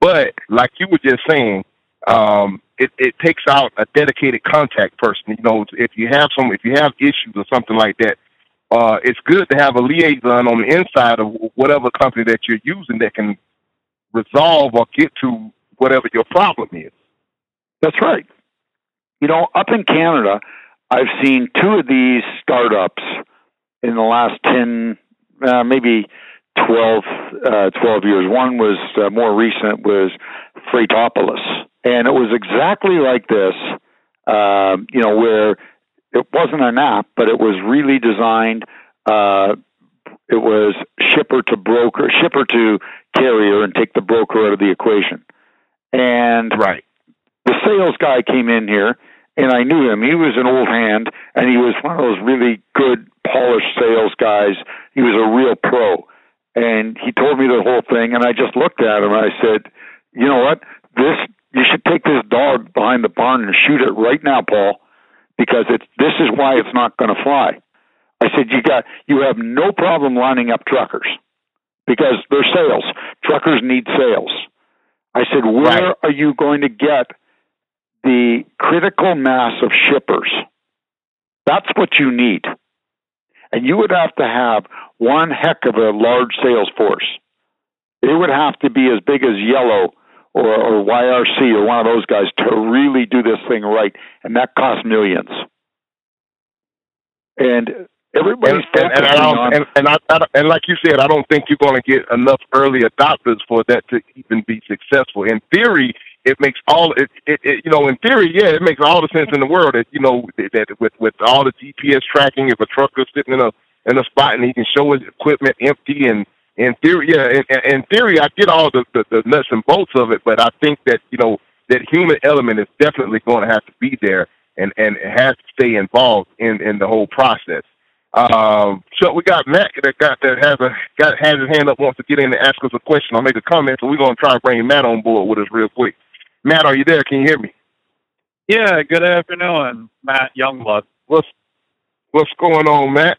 But like you were just saying, um, it, it takes out a dedicated contact person. You know, if you have some, if you have issues or something like that, uh, it's good to have a liaison on the inside of whatever company that you're using that can resolve or get to whatever your problem is. That's right. You know, up in Canada, I've seen two of these startups in the last 10, uh, maybe 12, uh, 12 years. One was uh, more recent, was Freightopolis. And it was exactly like this, uh, you know, where it wasn't an app, but it was really designed. Uh, it was shipper to broker, shipper to carrier, and take the broker out of the equation. And right. the sales guy came in here, and I knew him. He was an old hand, and he was one of those really good, polished sales guys. He was a real pro. And he told me the whole thing, and I just looked at him and I said, "You know what? This you should take this dog behind the barn and shoot it right now, Paul, because it's this is why it's not going to fly." I said, "You got you have no problem lining up truckers because they're sales. Truckers need sales." I said, "Where right. are you going to get the critical mass of shippers? That's what you need." And you would have to have one heck of a large sales force. It would have to be as big as Yellow or, or YRC or one of those guys to really do this thing right, and that costs millions. And everybody's and, and, and, on, and, and, I, I, and like you said, I don't think you're going to get enough early adopters for that to even be successful. In theory, it makes all it, it, it you know in theory yeah it makes all the sense in the world that you know that with with all the GPS tracking if a trucker's sitting in a in a spot and he can show his equipment empty and in theory yeah in, in theory I get all the, the the nuts and bolts of it but I think that you know that human element is definitely going to have to be there and and it has to stay involved in in the whole process. Um, so we got Matt that got that has a got has his hand up wants to get in and ask us a question or make a comment. So we're gonna try and bring Matt on board with us real quick. Matt, are you there? Can you hear me? Yeah, good afternoon, Matt Youngblood. What's what's going on, Matt?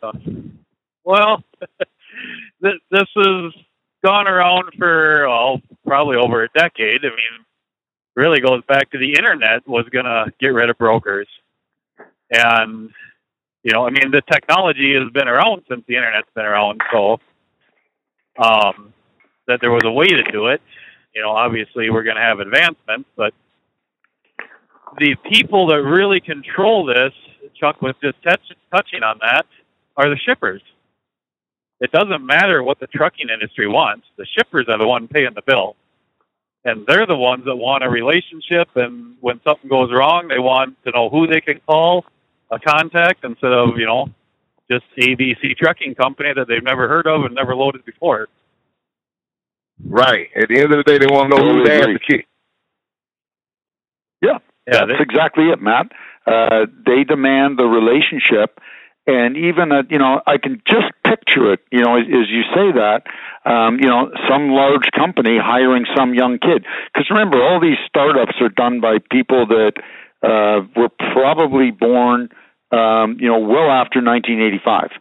Well, this, this has gone around for oh, probably over a decade. I mean, really goes back to the internet was going to get rid of brokers, and you know, I mean, the technology has been around since the internet's been around, so um, that there was a way to do it you know, obviously we're going to have advancements, but the people that really control this, Chuck was just touch, touching on that, are the shippers. It doesn't matter what the trucking industry wants. The shippers are the one paying the bill. And they're the ones that want a relationship. And when something goes wrong, they want to know who they can call, a contact, instead of, you know, just ABC Trucking Company that they've never heard of and never loaded before. Right. At the end of the day, they want to know who they have to kick. Yeah, yeah, that's exactly it, Matt. Uh, they demand the relationship, and even a, you know, I can just picture it. You know, as, as you say that, um, you know, some large company hiring some young kid. Because remember, all these startups are done by people that uh, were probably born, um, you know, well after 1985.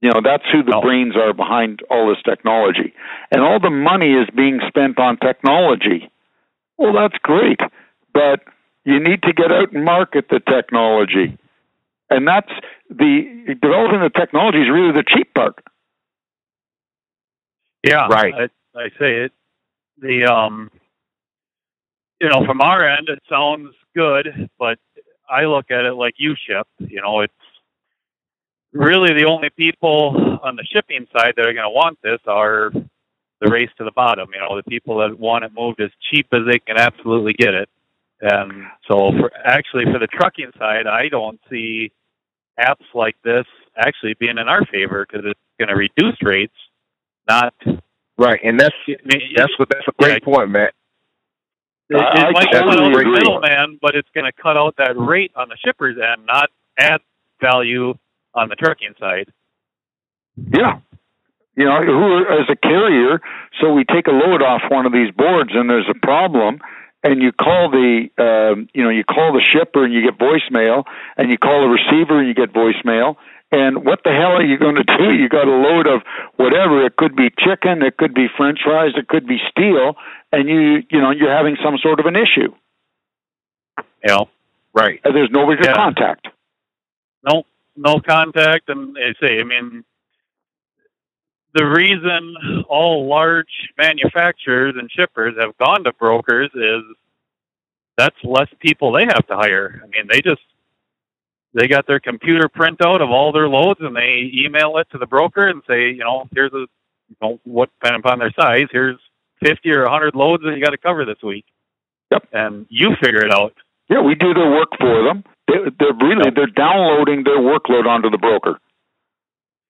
You know, that's who the oh. brains are behind all this technology. And all the money is being spent on technology. Well, that's great. But you need to get out and market the technology. And that's the developing the technology is really the cheap part. Yeah, right. I, I say it. The um, you know, from our end, it sounds good, but I look at it like you ship. You know, it's really the only people on the shipping side that are going to want this are the race to the bottom. You know, the people that want it moved as cheap as they can absolutely get it. And so, for actually, for the trucking side, I don't see apps like this actually being in our favor because it's going to reduce rates, not right. And that's that's what that's a great yeah, point, Matt. It, it might cut out the middleman, but it's going to cut out that rate on the shippers end, not add value on the trucking side. Yeah. You know, who as a carrier, so we take a load off one of these boards and there's a problem and you call the um, you know, you call the shipper and you get voicemail and you call the receiver and you get voicemail And what the hell are you going to do? You got a load of whatever. It could be chicken, it could be French fries, it could be steel, and you you know you're having some sort of an issue. Yeah, right. And there's nobody to Yeah. contact. no, no contact, and they say, I mean, the reason all large manufacturers and shippers have gone to brokers is that's less people they have to hire. I mean, they just they got their computer printout of all their loads and they email it to the broker and say, you know, here's a you know what depending upon their size, here's fifty or a hundred loads that you got to cover this week. Yep. And you figure it out. Yeah, we do their work for them. They, they're really they're downloading their workload onto the broker.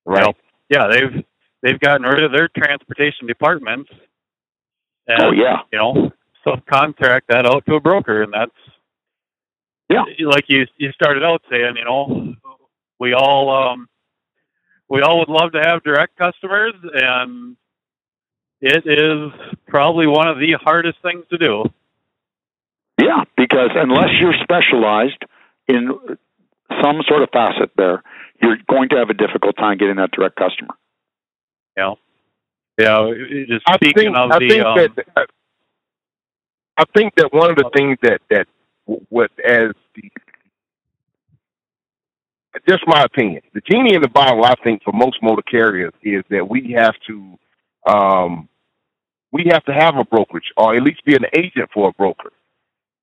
Right. Yep. Yeah, they've they've gotten rid of their transportation departments. Oh, and, Oh yeah, You know, subcontract that out to a broker, and that's Yeah. Like you you started out saying, you know, we all um we all would love to have direct customers, and it is probably one of the hardest things to do. yeah. Because unless you're specialized in some sort of facet, there you're going to have a difficult time getting that direct customer. Yeah. Yeah, it- just I speaking think of I the think um, that I think that one of the things that that what as the just my opinion, the genie in the bottle, I think for most motor carriers is that we have to um, we have to have a brokerage or at least be an agent for a broker,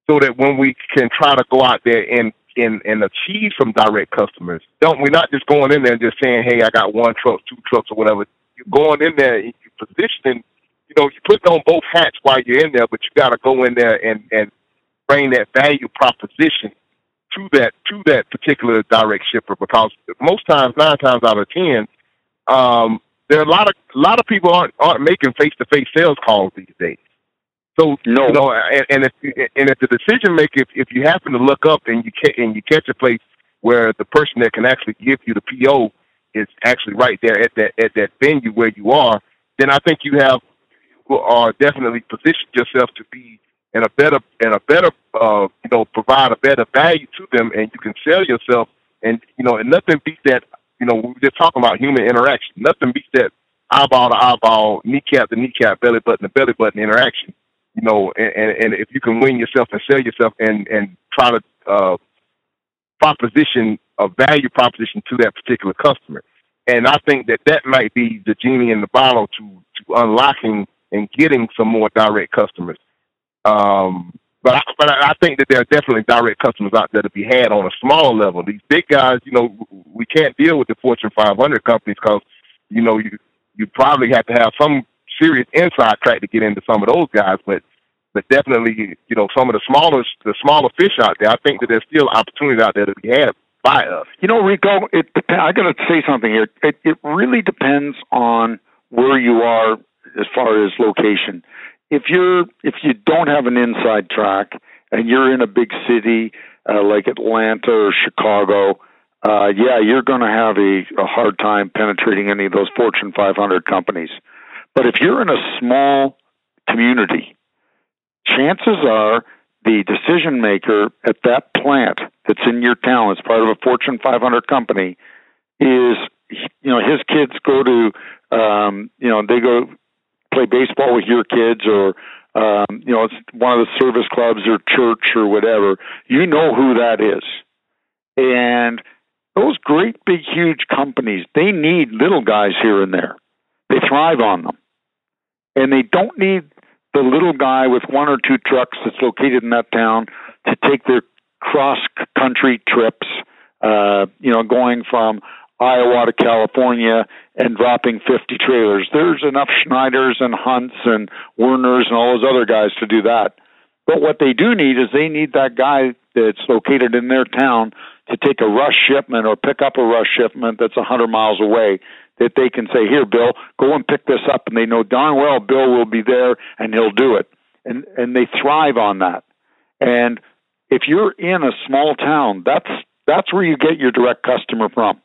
so that when we can try to go out there and and, and achieve some direct customers, don't we're not just going in there and just saying, hey, I got one truck, two trucks, or whatever. You're going in there, and you're positioning you know, you put on both hats while you're in there, but you got to go in there and and bring that value proposition to that to that particular direct shipper because most times, nine times out of ten, um, there are a lot of a lot of people aren't aren't making face to face sales calls these days. So No. you know, and, and if and if the decision maker, if, if you happen to look up and you ca- and you catch a place where the person that can actually give you the PO is actually right there at that at that venue where you are, then I think you have are definitely position yourself to be in a better and a better uh, you know provide a better value to them, and you can sell yourself. And you know, and nothing beats that. You know, we're just talking about human interaction. Nothing beats that eyeball to eyeball, kneecap to kneecap, belly button to belly button interaction. You know, and, and, and if you can win yourself and sell yourself and and try to uh, proposition a value proposition to that particular customer. And I think that that might be the genie in the bottle to to unlocking and getting some more direct customers. Um, but I, but I think that there are definitely direct customers out there to be had on a smaller level. These big guys, you know, we can't deal with the Fortune 500 companies because you know you you probably have to have some serious inside track to get into some of those guys. But but definitely, you know, some of the smaller the smaller fish out there, I think that there's still opportunities out there to be had by us. You know, Rico, it I got to say something here. It, it really depends on where you are as far as location. If you're if you don't have an inside track and you're in a big city uh, like Atlanta or Chicago, uh, yeah, you're going to have a, a hard time penetrating any of those Fortune 500 companies. But if you're in a small community, chances are the decision maker at that plant that's in your town, that's part of a Fortune 500 company, is you know his kids go to um, you know they go play baseball with your kids or um, you know it's one of the service clubs or church or whatever. You know who that is, and those great big huge companies they need little guys here and there. They thrive on them, and they don't need the little guy with one or two trucks that's located in that town to take their cross country trips, uh, you know, going from Iowa to California and dropping 50 trailers. There's enough Schneiders and Hunts and Werners and all those other guys to do that. But what they do need is they need that guy that's located in their town to take a rush shipment or pick up a rush shipment that's 100 miles away that they can say, "Here, Bill, go and pick this up," and they know darn well Bill will be there and he'll do it, and and they thrive on that. And if you're in a small town, that's that's where you get your direct customer from.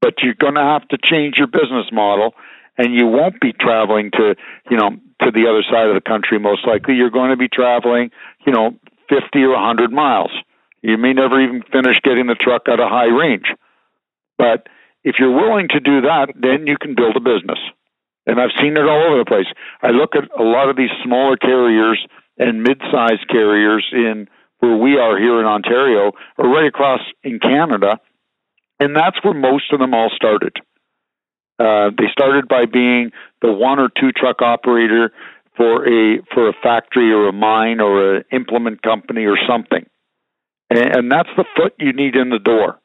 But you're going to have to change your business model, and you won't be traveling to you know to the other side of the country. Most likely, you're going to be traveling you know 50 or 100 miles. You may never even finish getting the truck at a high range. But if you're willing to do that, then you can build a business. And I've seen it all over the place. I look at a lot of these smaller carriers and mid-sized carriers in where we are here in Ontario or right across in Canada, and that's where most of them all started. Uh, they started by being the one or two truck operator for a for a factory or a mine or an implement company or something, and, and that's the foot you need in the door.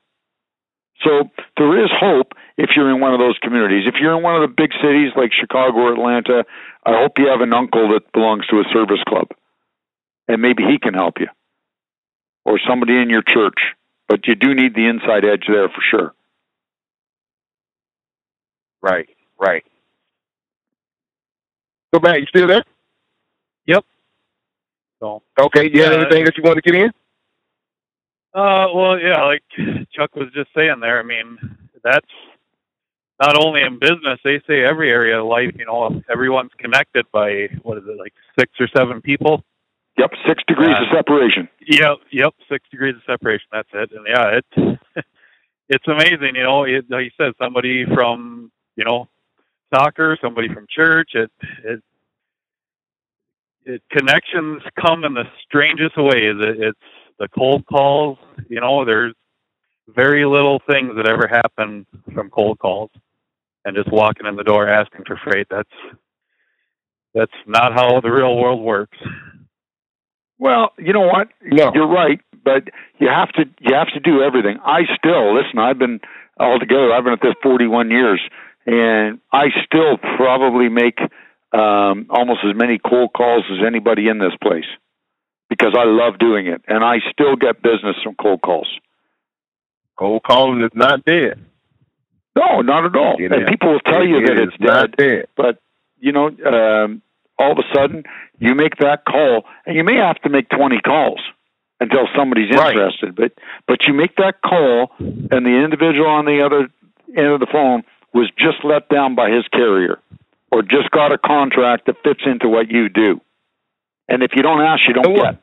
So there is hope if you're in one of those communities. If you're in one of the big cities like Chicago or Atlanta, I hope you have an uncle that belongs to a service club, and maybe he can help you, or somebody in your church. But you do need the inside edge there for sure. Right, right. So, Matt, you still there? Yep. So. Okay, you had Yeah. anything that you want to get in? Uh, well, yeah, like Chuck was just saying there. I mean, that's not only in business. They say every area of life. You know, everyone's connected by what is it, like six or seven people? Yep, six degrees Uh, of separation. Yep, yep, six degrees of separation. That's it. And yeah, it's it's amazing. You know, it, like you said, somebody from you know soccer, somebody from church. It it it connections come in the strangest ways. It, it's the cold calls. You know, there's very little things that ever happen from cold calls, and just walking in the door asking for freight. That's that's not how the real world works. Well, you know what? No. You're right, but you have to you have to do everything. I still listen. I've been altogether. I've been at this 41 years, and I still probably make um, almost as many cold calls as anybody in this place because I love doing it, and I still get business from cold calls. Cold calling is not dead. No, not at all. It and is. people will tell you It that it's not dead, dead. but you know, um, all of a sudden you make that call, and you may have to make 20 calls until somebody's Right. interested. But but you make that call, and the individual on the other end of the phone was just let down by his carrier, or just got a contract that fits into what you do. And if you don't ask, you don't And get.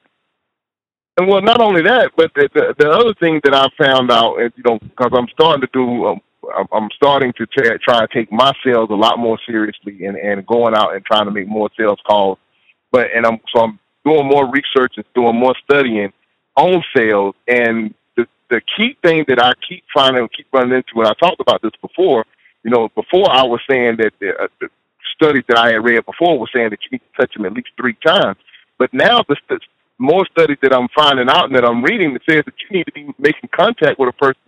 And well, not only that, but the, the, the other thing that I found out, is, you know, because I'm starting to do, um, I'm- starting to try, try and take my sales a lot more seriously, and and going out and trying to make more sales calls. But and I'm so I'm doing more research and doing more studying on sales. And the the key thing that I keep finding, keep running into, and I talked about this before. You know, before I was saying that the, uh, the studies that I had read before was saying that you need to touch them at least three times. But now the, the more studies that I'm finding out and that I'm reading that says that you need to be making contact with a person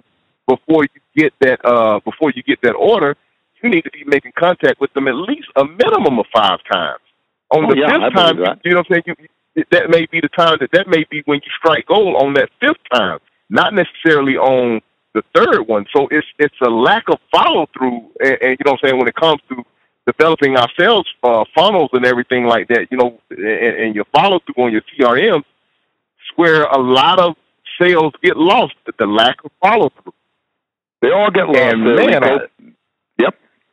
before you get that uh before you get that order. You need to be making contact with them at least a minimum of five times. On Oh, the yeah, fifth time, that. you know what I'm saying? You, that may be the time that that may be when you strike gold on that fifth time, not necessarily on the third one. So it's it's a lack of follow through, and, and you know what I'm saying when it comes to developing our sales uh, funnels and everything like that. You know, and, and your follow through on your CRM, it's where a lot of sales get lost. At the lack of follow through. They all get lost. And man, Rico.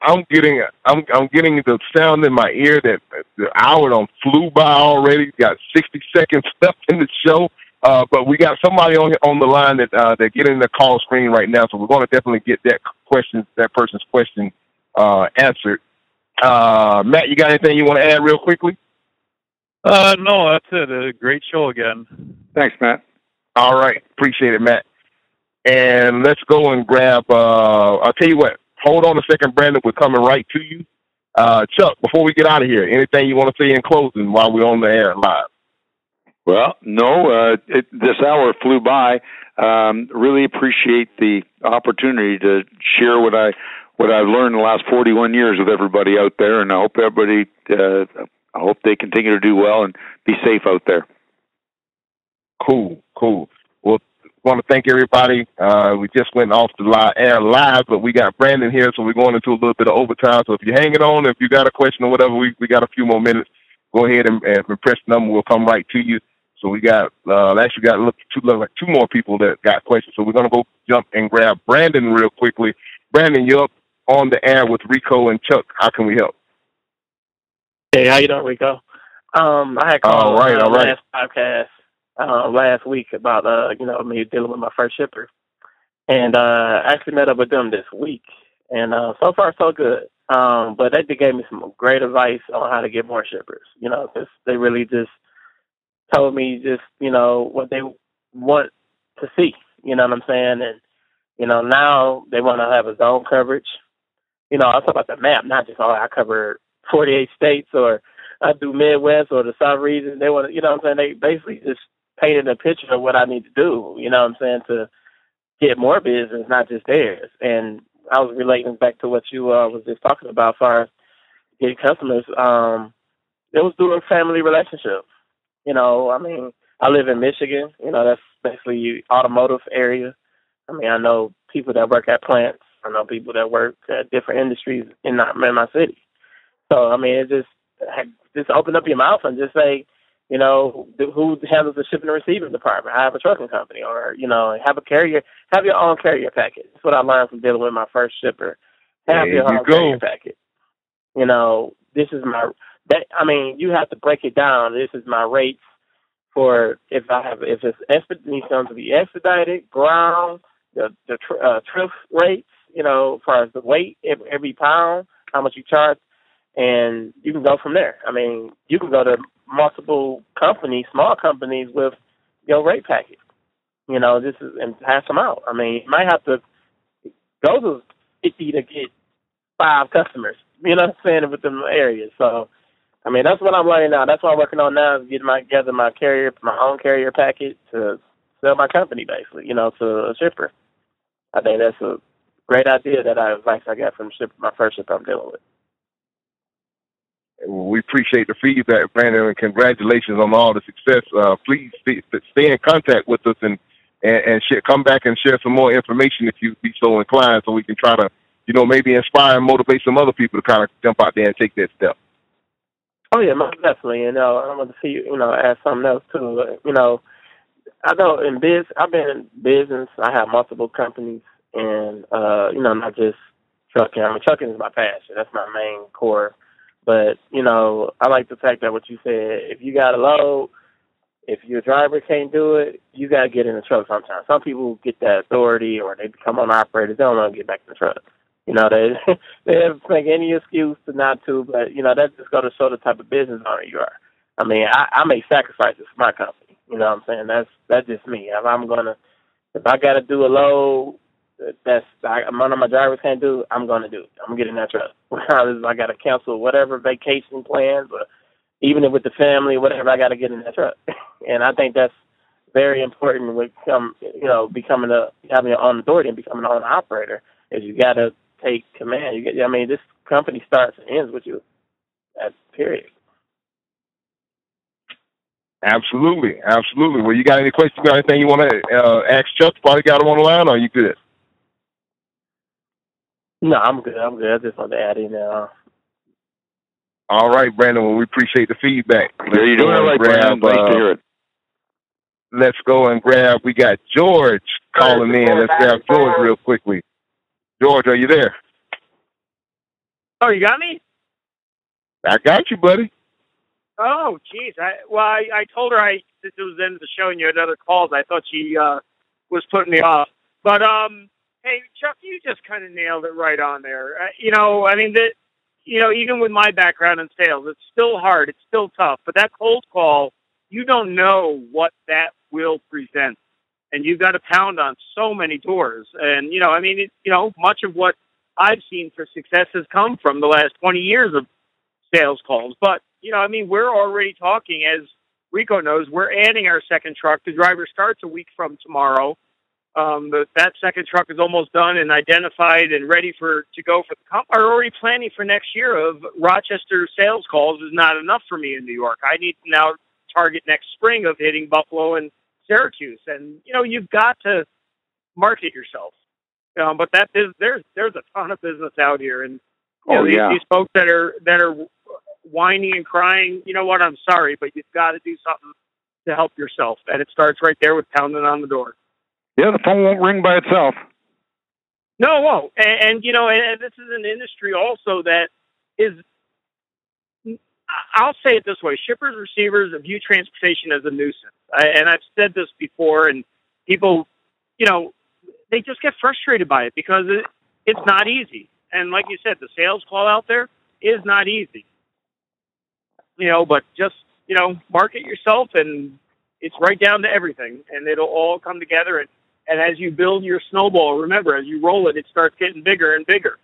Yep. I'm getting I'm I'm getting the sound in my ear that the hour done flew by already. Got 60 seconds left in the show. Uh, but we got somebody on on the line that uh, that get in the call screen right now, so we're going to definitely get that question, that person's question uh, answered. Uh, Matt, you got anything you want to add real quickly? Uh, no, that's it. A great show again. Thanks, Matt. All right, appreciate it, Matt. And let's go and grab. Uh, I'll tell you what. Hold on a second, Brandon. We're coming right to you. Uh, Chuck, before we get out of here, anything you want to say in closing while we're on the air live? Well, no, uh, it, this hour flew by. Um, really appreciate the opportunity to share what I what I've learned in the last 41 years with everybody out there, and I hope everybody, uh, I hope they continue to do well and be safe out there. Cool, cool. Well, want to thank everybody. Uh, we just went off the li- air live, but we got Brandon here, so we're going into a little bit of overtime. So if you're hanging on, if you got a question or whatever, we we got a few more minutes. Go ahead and, and press the number. We'll come right to you. So we got uh, actually got look, two look like two more people that got questions. So we're gonna go jump and grab Brandon real quickly. Brandon, you're up on the air with Rico and Chuck. How can we help? Hey, how you doing, Rico? Um, I had All called right, uh, all right. last podcast uh, last week about uh, you know me dealing with my first shipper, and uh, I actually met up with them this week, and uh, so far so good. Um, but they gave me some great advice on how to get more shippers. You know, cause they really just told me just you know what they want to see. You know what I'm saying? And you know now they want to have a zone coverage. You know, I talk about the map, not just oh I cover 48 states or I do Midwest or the South region. They want to, you know what I'm saying? They basically just painted a picture of what I need to do. You know what I'm saying to get more business, not just theirs. And I was relating back to what you uh, was just talking about, as far as getting customers. Um, it was through a family relationship. You know, I mean, I live in Michigan. You know, that's basically automotive area. I mean, I know people that work at plants. I know people that work at different industries in my, in my city. So, I mean, it just just open up your mouth and just say, you know, who handles the shipping and receiving department? I have a trucking company, or you know, have a carrier, have your own carrier packet. That's what I learned from dealing with my first shipper. Have there your you own go. carrier packet. You know, this is my. That I mean, you have to break it down. This is my rates for if I have if it's exped needs to be expedited, ground, the the tr- uh, trip rates. You know, as far as the weight every pound, how much you charge, and you can go from there. I mean, you can go to multiple companies, small companies with your rate package. You know, this is and pass them out. I mean, you might have to go to fifty to get five customers. You know what I'm saying with them areas. So, I mean, that's what I'm learning now. That's what I'm working on now is getting my gather my carrier, my own carrier package to sell my company basically. You know, to a shipper. I think that's a great idea that I advice I got from ship my first ship I'm dealing with. We appreciate the feedback, Brandon, and congratulations on all the success. Uh, please stay, stay in contact with us and and, and share, come back and share some more information if you be so inclined, so we can try to, you know, maybe inspire and motivate some other people to kind of jump out there and take that step. Oh yeah, definitely. You know, I want to see you know add something else too. You know, I know in biz, I've been in business. I have multiple companies, and uh, you know, not just trucking. I mean, trucking is my passion. That's my main core but, you know, I like the fact that what you said, if you got a load, if your driver can't do it, you got to get in the truck sometimes. Some people get that authority or they become owner operators. They don't want to get back in the truck. You know, they they make any excuse to not to, but, you know, that's just going to show the type of business owner you are. I mean, I, I make sacrifices for my company. You know what I'm saying? That's that's just me. If I'm to, if I got to do a load that's I, one of my drivers can't do, I'm going to do it. I'm getting that truck. I got to cancel whatever vacation plans, or even with the family, whatever. I got to get in that truck, and I think that's very important with come you know becoming a having your own authority and becoming an own operator. Is you got to take command. You get. I mean, this company starts and ends with you. That period. Absolutely, absolutely. Well, you got any questions? Got anything you want to uh, ask Chuck? Probably got him on the line, or you good? No, I'm good. I'm good. I just want to add in there. All right, Brandon. Well, we appreciate the feedback. There you doing it right, Brandon. Nice uh, to hear it. Let's go and grab. We got George calling in. Let's grab George real quickly. George, are you there? Oh, you got me? I got you, buddy. Oh, geez. I, well, I, I told her I since it was the end of the show and you had other calls, I thought she uh, was putting me off. But um, hey, Chuck, you just kind of nailed it right on there. Uh, you know, I mean that. You know, even with my background in sales, it's still hard. It's still tough. But that cold call, you don't know what that will present, and you've got to pound on so many doors. And you know, I mean, it, you know, much of what I've seen for success has come from the last twenty years of sales calls. But you know, I mean, we're already talking as Rico knows. We're adding our second truck. The driver starts a week from tomorrow. Um, the, that second truck is almost done and identified and ready for to go for the comp. Are already planning for next year of Rochester sales calls is not enough for me in New York. I need to now target next spring of hitting Buffalo and Syracuse, and you know you've got to market yourself. Um, but that is there's there's a ton of business out here, and you Oh, know, these, yeah. these folks that are that are whining and crying. You know what? I'm sorry, but you've got to do something to help yourself, and it starts right there with pounding on the door. Yeah, the phone won't ring by itself. No, it won't. And, and you know, and, this is an industry also that is. I'll say it this way: shippers, receivers view transportation as a nuisance, I, and I've said this before. And people, you know, they just get frustrated by it because it, it's not easy. And like you said, the sales call out there is not easy. You know, but just you know, market yourself, and it's right down to everything, and it'll all come together. And and as you build your snowball, remember, as you roll it, it starts getting bigger and bigger.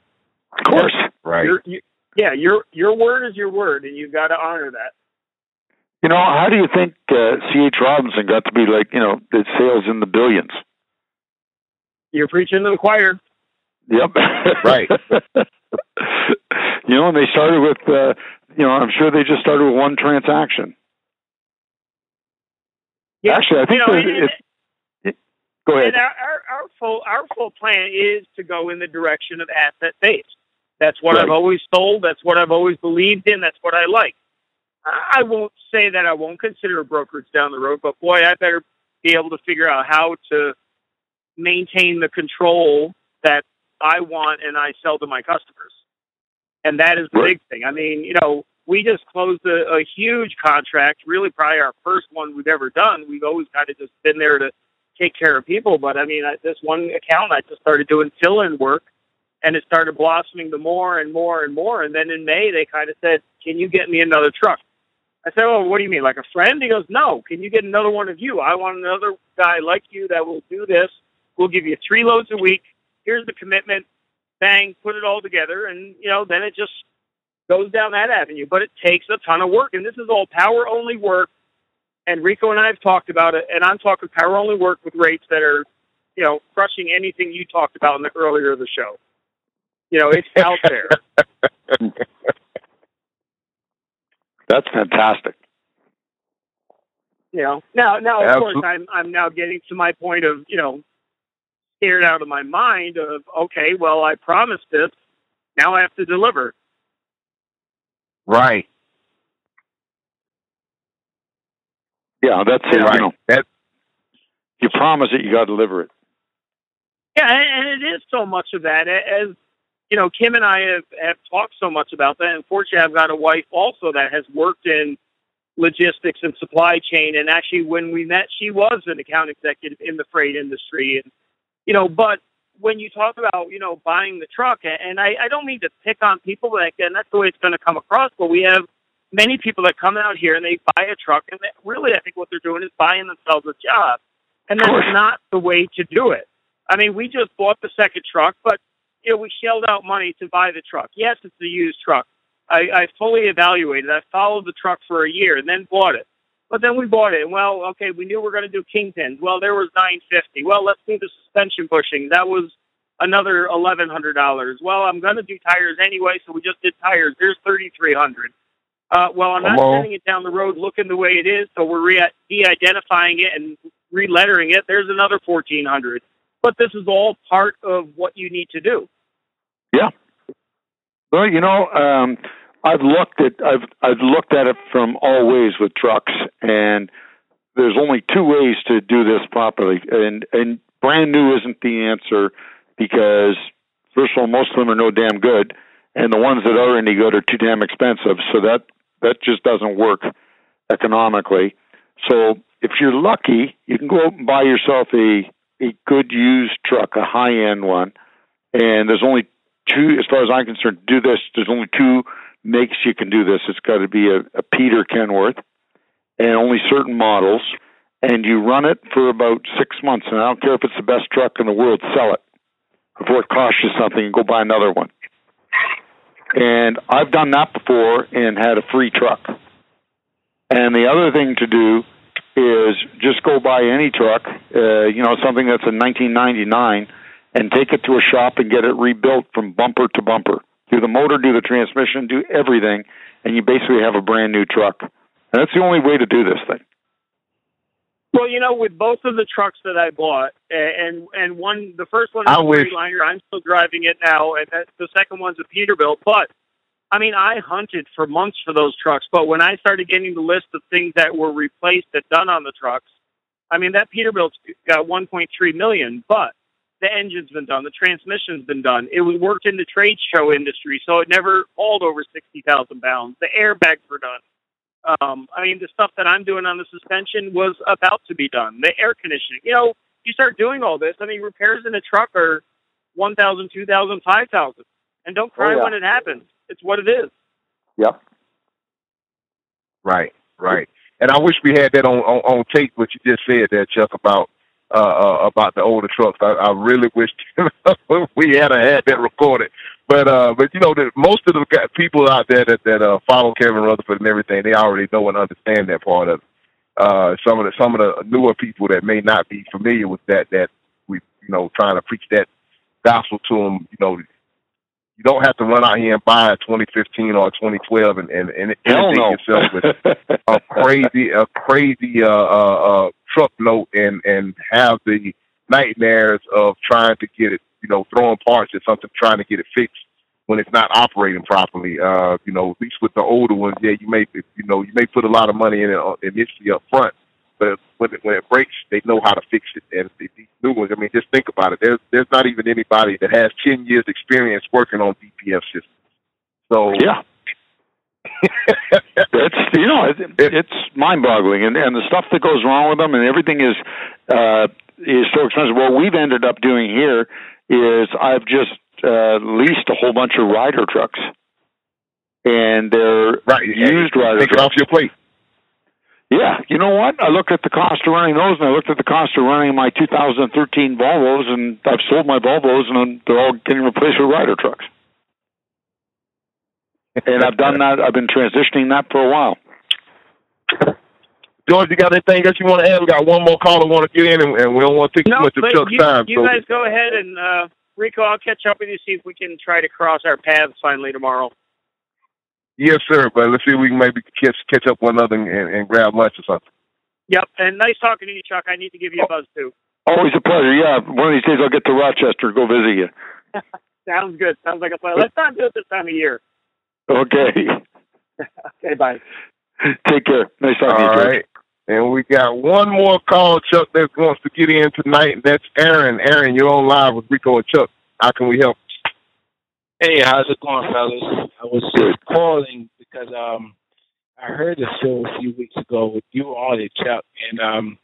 Of course, right? Your, you, yeah, your your word is your word, and you've got to honor that. You know, how do you think uh, C.H. Robinson got to be like, you know, the sales in the billions? You're preaching to the choir. Yep. Right. you know, and they started with, uh, you know, I'm sure they just started with one transaction. Yeah, Actually, I think you know, they- and- it- Go ahead. And our, our, our full our full plan is to go in the direction of asset based. That's what Right. I've always sold. That's what I've always believed in. That's what I like. I won't say that I won't consider a brokerage down the road, but boy, I better be able to figure out how to maintain the control that I want and I sell to my customers. And that is the Right. big thing. I mean, you know, we just closed a, a huge contract, really probably our first one we've ever done. We've always kind of just been there to take care of people. But I mean, I, this one account, I just started doing fill in work and it started blossoming to more and more and more. And then in May, they kind of said, Can you get me another truck? I said, Oh, what do you mean? Like a friend? He goes, No, can you get another one of you? I want another guy like you that will do this. We'll give you three loads a week. Here's the commitment. Bang, put it all together. And, you know, then it just goes down that avenue. But it takes a ton of work. And this is all power only work. And Rico and I have talked about it. And I'm talking power only work with rates that are, you know, crushing anything you talked about in the earlier of the show. You know, it's out there. That's fantastic. You know, now, now of Absolutely. course, I'm I'm now getting to my point of you know, scared out of my mind of okay, well, I promised this, now I have to deliver. Right. Yeah, that's it. Right. You know, That you promise it, you got to deliver it. Yeah, and and it is so much of that. As you know, Kim and I have, have talked so much about that. Unfortunately, I've got a wife also that has worked in logistics and supply chain. And actually, when we met, she was an account executive in the freight industry. And you know, but when you talk about you know buying the truck, and I, I don't mean to pick on people, but and that's the way it's going to come across. But we have many people that come out here and they buy a truck, and they, really, I think what they're doing is buying themselves a job, and that's not the way to do it. I mean, we just bought the second truck, but you know, we shelled out money to buy the truck. Yes, it's a used truck. I, I fully evaluated. I followed the truck for a year and then bought it. But then we bought it, and well, okay, we knew we were going to do kingpins. Well, there was nine fifty. Well, let's do the suspension bushing. That was another eleven hundred dollars. Well, I'm going to do tires anyway, so we just did tires. There's thirty three hundred. Uh, well, I'm not sending it down the road looking the way it is, so we're re- de-identifying it and re-lettering it. There's another fourteen hundred. But this is all part of what you need to do. Yeah. Well, you know, um, I've looked at I've I've looked at it from all ways with trucks, and there's only two ways to do this properly. And and brand new isn't the answer because first of all, most of them are no damn good, and the ones that are any good are too damn expensive. So that that just doesn't work economically. So if you're lucky, you can go out and buy yourself a a good used truck, a high end one, and there's only two, as far as I'm concerned, do this. There's only two makes you can do this. It's got to be a, a Peter Kenworth, and only certain models. And you run it for about six months, and I don't care if it's the best truck in the world, sell it before it costs you something, and go buy another one. And I've done that before and had a free truck. And the other thing to do is just go buy any truck, uh, you know, something that's a 1999 and take it to a shop and get it rebuilt from bumper to bumper. Do the motor, do the transmission, do everything, and you basically have a brand new truck. And that's the only way to do this thing. Well, you know, with both of the trucks that I bought, and and one, the first one is I a Freightliner. I'm still driving it now, and that, the second one's a Peterbilt. But I mean, I hunted for months for those trucks. But when I started getting the list of things that were replaced that done on the trucks, I mean, that Peterbilt's got 1.3 million, but the engine's been done, the transmission's been done. It was worked in the trade show industry, so it never hauled over 60,000 pounds. The airbags were done. Um, I mean, the stuff that I'm doing on the suspension was about to be done. The air conditioning, you know, you start doing all this, I mean, repairs in a truck are one thousand, two thousand, five thousand, and don't cry Oh, yeah. when it happens. It's what it is. Yep. Right, right. And I wish we had that on on, on tape. What you just said there, Chuck, about uh, uh about the older trucks. I, I really wish we had had that recorded. But uh, but you know, the, most of the people out there that that uh, follow Kevin Rutherford and everything, they already know and understand that part of it. Uh, some of the some of the newer people that may not be familiar with that, that we you know trying to preach that gospel to them. You know, you don't have to run out here and buy a 2015 or a 2012 and and, and inundate yourself with a crazy a crazy uh, uh, uh, truck note and and have the nightmares of trying to get it, you know, throwing parts at something, trying to get it fixed when it's not operating properly. Uh, you know, at least with the older ones, yeah, you may you know you may put a lot of money in it uh, initially up front, but when it, when it breaks, they know how to fix it. And these new ones, I mean, just think about it. There's there's not even anybody that has ten years experience working on DPF systems. So Yeah. It's you know it, it's mind-boggling, and and the stuff that goes wrong with them, and everything is uh, is so expensive. What we've ended up doing here is I've just uh, leased a whole bunch of Ryder trucks, and they're right, used Ryder take trucks. off your plate. Yeah, you know what? I looked at the cost of running those, and I looked at the cost of running my 2013 Volvos, and I've sold my Volvos, and they're all getting replaced with Ryder trucks. And I've done that. I've been transitioning that for a while. George, you got anything else you want to add? We got one more caller want to get in, and, and we don't want to take No, too much of Chuck's you, time. you so guys go ahead and uh, Rico, I'll catch up with you see if we can try to cross our paths finally tomorrow. yes, sir. But let's see if we can maybe catch catch up one another and, and grab lunch or something. Yep, and nice talking to you, Chuck. I need to give you a buzz too. Always a pleasure. Yeah, one of these days I'll get to Rochester, go visit you. Sounds good. Sounds like a plan. Let's not do it this time of year. Okay. Okay, bye. Take care. Nice talking to you. All George. right. And we got one more call, Chuck, that wants to get in tonight, and that's Aaron. Aaron, you're on live with Rico and Chuck. How can we help? Hey, how's it going, fellas? I was just calling because um I heard the show a few weeks ago with you on it, Chuck, and um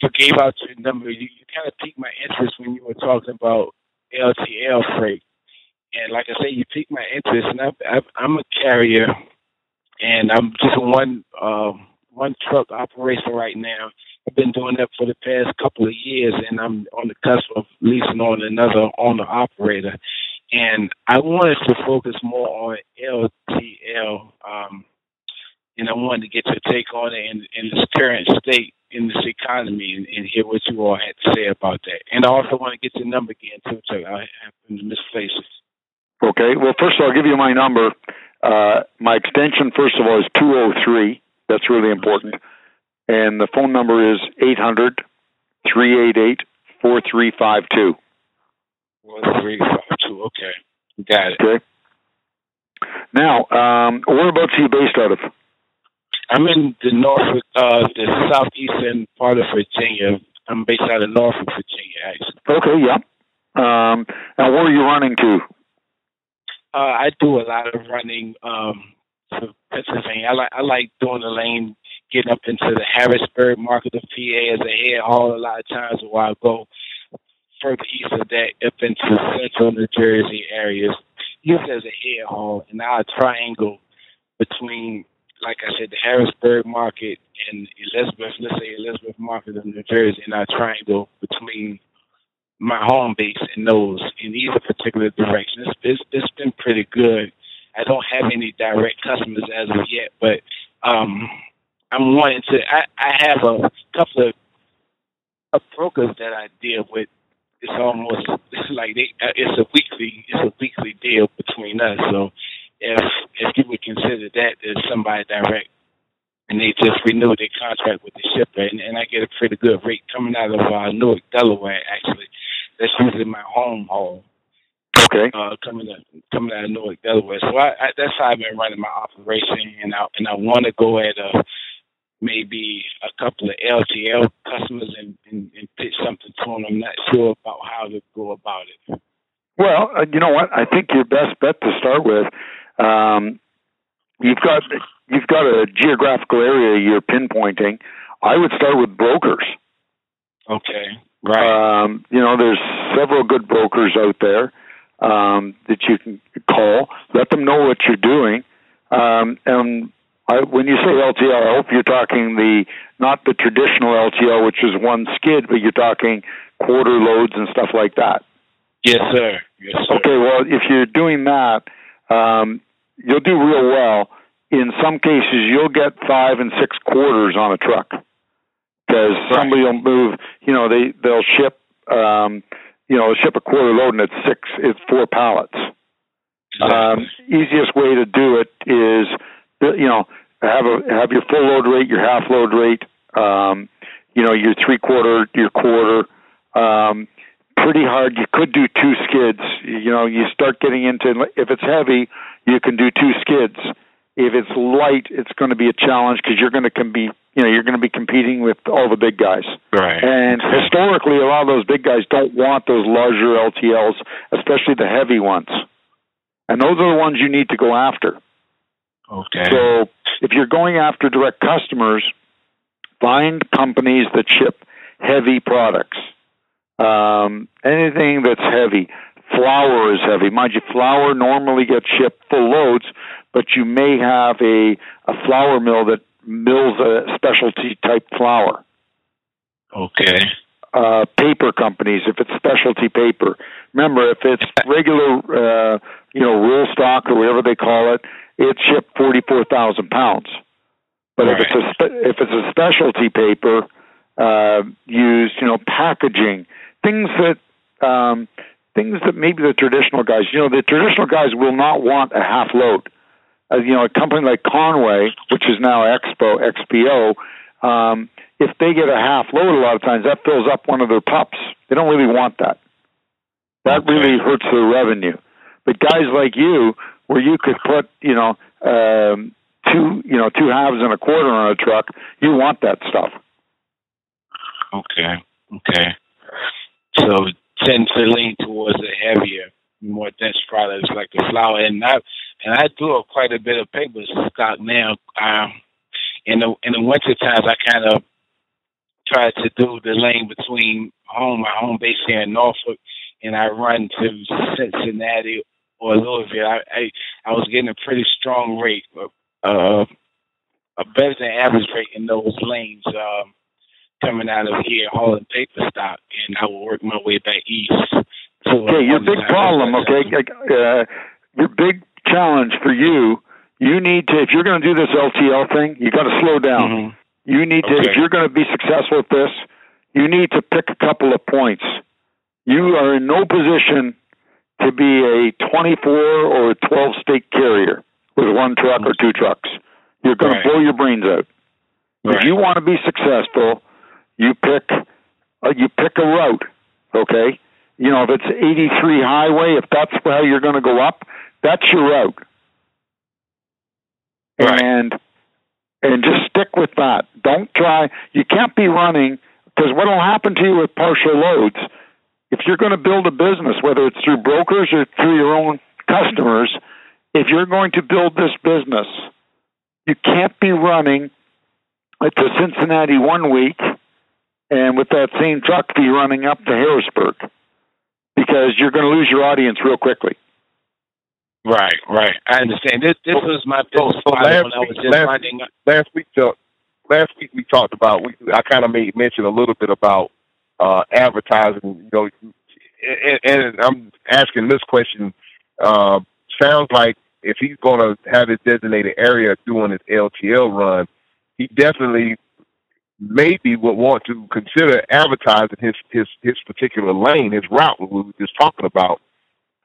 you gave out your number. You, you kind of piqued my interest when you were talking about LTL freight, and like I say, you piqued my interest. And I, I'm a carrier, and I'm just one uh, one truck operation right now. I've been doing that for the past couple of years, and I'm on the cusp of leasing on another owner operator and I wanted to focus more on LTL, um, and I wanted to get your take on it in, in its current state in this economy and, and hear what you all had to say about that. And I also want to get your number again too, Chuck. I happen to misplace it. Okay. Well, first of all, I'll give you my number. Uh, my extension, first of all, is 203. That's really important. And the phone number is 800 388 4352. One three five two. Okay, got it. Okay. Now, um, whereabouts are you based out of? I'm in the Norfolk, uh, the southeastern part of Virginia. I'm based out of Norfolk, Virginia, actually. Okay, yeah. Um, and where are you running to? Uh, I do a lot of running um, to Pennsylvania. I like I like doing the lane, getting up into the Harrisburg market of PA as a head haul. A lot of times, where I go further east of that, up into central New Jersey areas, used as a head haul, and I triangle between, like I said, the Harrisburg market and Elizabeth. Let's say Elizabeth market of New Jersey, and I triangle between my home base in those in either particular direction. It's, it's, it's been pretty good. I don't have any direct customers as of yet, but um, I'm wanting to. I, I have a couple of, of brokers that I deal with. It's almost it's like they. uh, It's a weekly. It's a weekly deal between us. So if if you would consider that as somebody direct, and they just renew their contract with the shipper, and, and I get a pretty good rate coming out of uh, Newark, Delaware, actually. That's usually my home haul. Okay. Uh, coming out, coming out of Newark, Delaware. So I, I, that's how I've been running my operation, and I and I want to go at a, maybe a couple of LTL customers and, and, and pitch something to them. I'm not sure about how to go about it. Well, uh, you know what? I think your best bet to start with, um, you've got you've got a geographical area you're pinpointing. I would start with brokers. Okay. Right. Um, you know, there's several good brokers out there um, that you can call. Let them know what you're doing. Um, and I, when you say LTL, I hope you're talking the not the traditional LTL, which is one skid, but you're talking quarter loads and stuff like that. Yes, sir. Yes, sir. Okay. Well, if you're doing that, um, you'll do real well. In some cases, you'll get five and six quarters on a truck because right. somebody will move. You know, they they'll ship. Um, you know, ship a quarter load and it's six. It's four pallets. Exactly. Um, easiest way to do it is, you know, have a have your full load rate, your half load rate, um, you know, your three quarter, your quarter. Um, pretty hard. You could do two skids. You know, you start getting into if it's heavy, you can do two skids. If it's light, it's going to be a challenge because you're going to compete. You know, you're going to be competing with all the big guys. Right. And historically, a lot of those big guys don't want those larger LTLs, especially the heavy ones. And those are the ones you need to go after. Okay. So if you're going after direct customers, find companies that ship heavy products. Um, anything that's heavy. Flour is heavy. Mind you, flour normally gets shipped full loads, but you may have a, a flour mill that mills a specialty type flour. Okay. Uh, paper companies, if it's specialty paper. Remember, if it's regular, uh, you know, roll stock or whatever they call it, it's shipped forty-four thousand pounds. But if it's a if it's a specialty paper uh, used, you know, packaging things that um, things that maybe the traditional guys, you know, the traditional guys will not want a half load. Uh, you know, a company like Con-way, which is now Expo XPO, um, if they get a half load, a lot of times that fills up one of their pups. They don't really want that. That really hurts their revenue. But guys like you, where you could put, you know, um, two, you know, two halves and a quarter on a truck, you want that stuff. Okay. Okay. So tend to lean towards the heavier, more dense products like the flour, and I and I do a quite a bit of paper stock now. Um, in the in the winter times, I kind of try to do the lane between home, my home base here in Norfolk, and I run to Cincinnati or Louisville. I I, I was getting a pretty strong rate, uh, a better than average rate in those lanes. Um, coming out of here hauling paper stock, and I will work my way back east. To Okay, your big problem, okay, uh, your big challenge for you, you need to, if you're going to do this LTL thing, you got to slow down. Mhm. You need to, if you're going to be successful at this, you need to pick a couple of points. You are in no position to be a 24 or a 12 state carrier with one truck or two trucks. You're going Right. to blow your brains out. If you want to be successful, you pick uh, you pick a route. Okay, you know if it's 83 highway, if that's where you're going to go up, that's your route. Right. And and just stick with that. Don't try. You can't be running because what will happen to you with partial loads? If you're going to build a business, whether it's through brokers or through your own customers, if you're going to build this business, you can't be running to Cincinnati one week and with that same truck be running up to Harrisburg because you're going to lose your audience real quickly. Right, right. I understand. This this was my So, business so last when I week, was just last, running. last week, uh, last week we talked about. We, I kind of made mention a little bit about uh, advertising. You know, and, and I'm asking this question. Uh, sounds like if he's going to have his designated area doing his LTL run, he definitely maybe would want to consider advertising his his his particular lane, his route we were just talking about.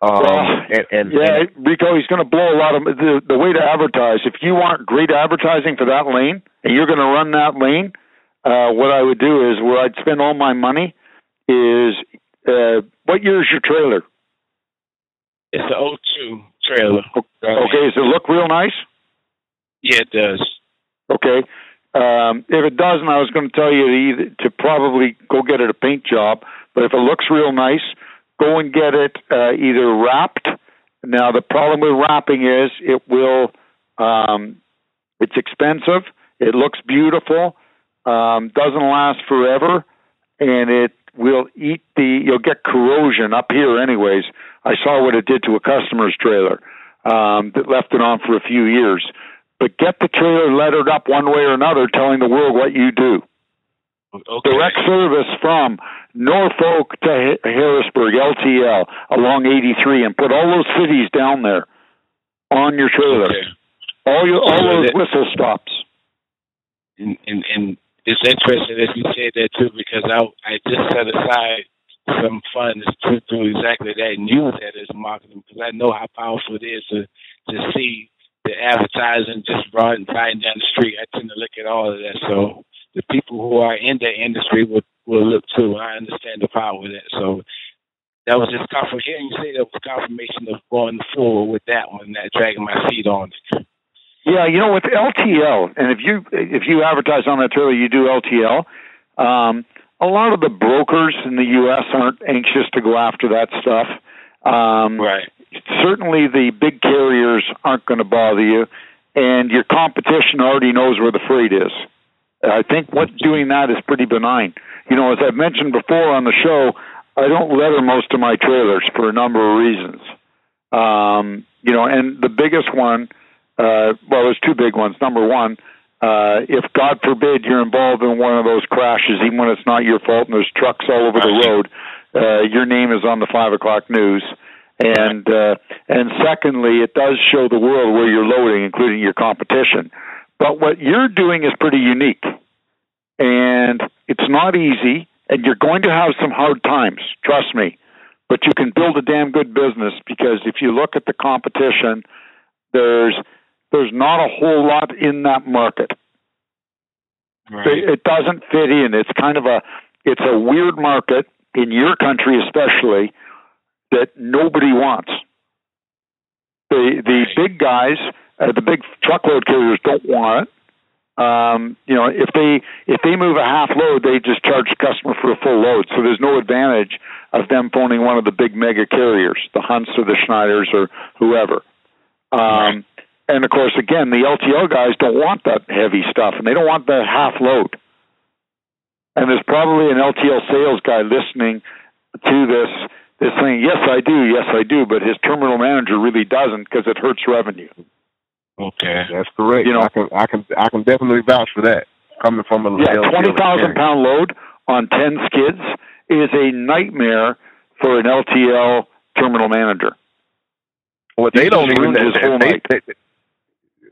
Um, Well, and, and Yeah, Rico, he's going to blow a lot of the the way to advertise. If you want great advertising for that lane and you're going to run that lane, uh, what I would do is where I'd spend all my money is uh, what year is your trailer? It's an 02 trailer. Okay, does it look real nice? Yeah, it does. Okay. Um, if it doesn't, I was going to tell you to, either, to probably go get it a paint job. But if it looks real nice, go and get it uh, either wrapped. Now the problem with wrapping is it will. Um, it's expensive. It looks beautiful. Um, doesn't last forever, and it will eat the. You'll get corrosion up here, anyways. I saw what it did to a customer's trailer um, that left it on for a few years. But get the trailer lettered up one way or another, telling the world what you do. Okay. Direct service from Norfolk to Harrisburg, LTL, along 83, and put all those cities down there on your trailer. Okay. All your all So those that- whistle stops. and, and, and it's interesting that you said that too because I I just set aside some funds to do exactly that and use that as marketing because I know how powerful it is to to see the advertising just riding riding down the street. I tend to look at all of that. So the people who are in that industry will will look too. I understand the power of that. So that was just confirmation. Hearing you say that was confirmation of going forward with that one, that dragging my feet on it. Yeah, you know with LTL, and if you if you advertise on that trailer, you do LTL. Um, a lot of the brokers in the U.S. aren't anxious to go after that stuff. Um, Right. Certainly the big carriers aren't going to bother you, and your competition already knows where the freight is. I think what doing that is pretty benign. You know, as I've mentioned before on the show, I don't letter most of my trailers for a number of reasons. Um, you know, and the biggest one, uh, well, there's two big ones. Number one, uh, if God forbid you're involved in one of those crashes, even when it's not your fault and there's trucks all over the road, uh, your name is on the five o'clock news. And uh, and secondly, it does show the world where you're loading, including your competition. But what you're doing is pretty unique, and it's not easy, and you're going to have some hard times. Trust me. But you can build a damn good business because if you look at the competition, there's there's not a whole lot in that market. Right. It it doesn't fit in. It's kind of a it's a weird market in your country especially that nobody wants. The the big guys, uh, the big truckload carriers don't want it. Um, you know, if they if they move a half load, they just charge the customer for a full load. So there's no advantage of them phoning one of the big mega carriers, the Hunts or the Schneiders or whoever. Um, and of course, again, the LTL guys don't want that heavy stuff, and they don't want that half load. And there's probably an LTL sales guy listening to this, this saying, "Yes, I do. Yes, I do," but his terminal manager really doesn't because it hurts revenue. Okay. That's correct. You know- I can I can I can definitely vouch for that. Coming from a Yeah, twenty thousand pound load on ten skids is a nightmare for an LTL terminal manager. Well, He they don't just even. ruined his whole they, night. they,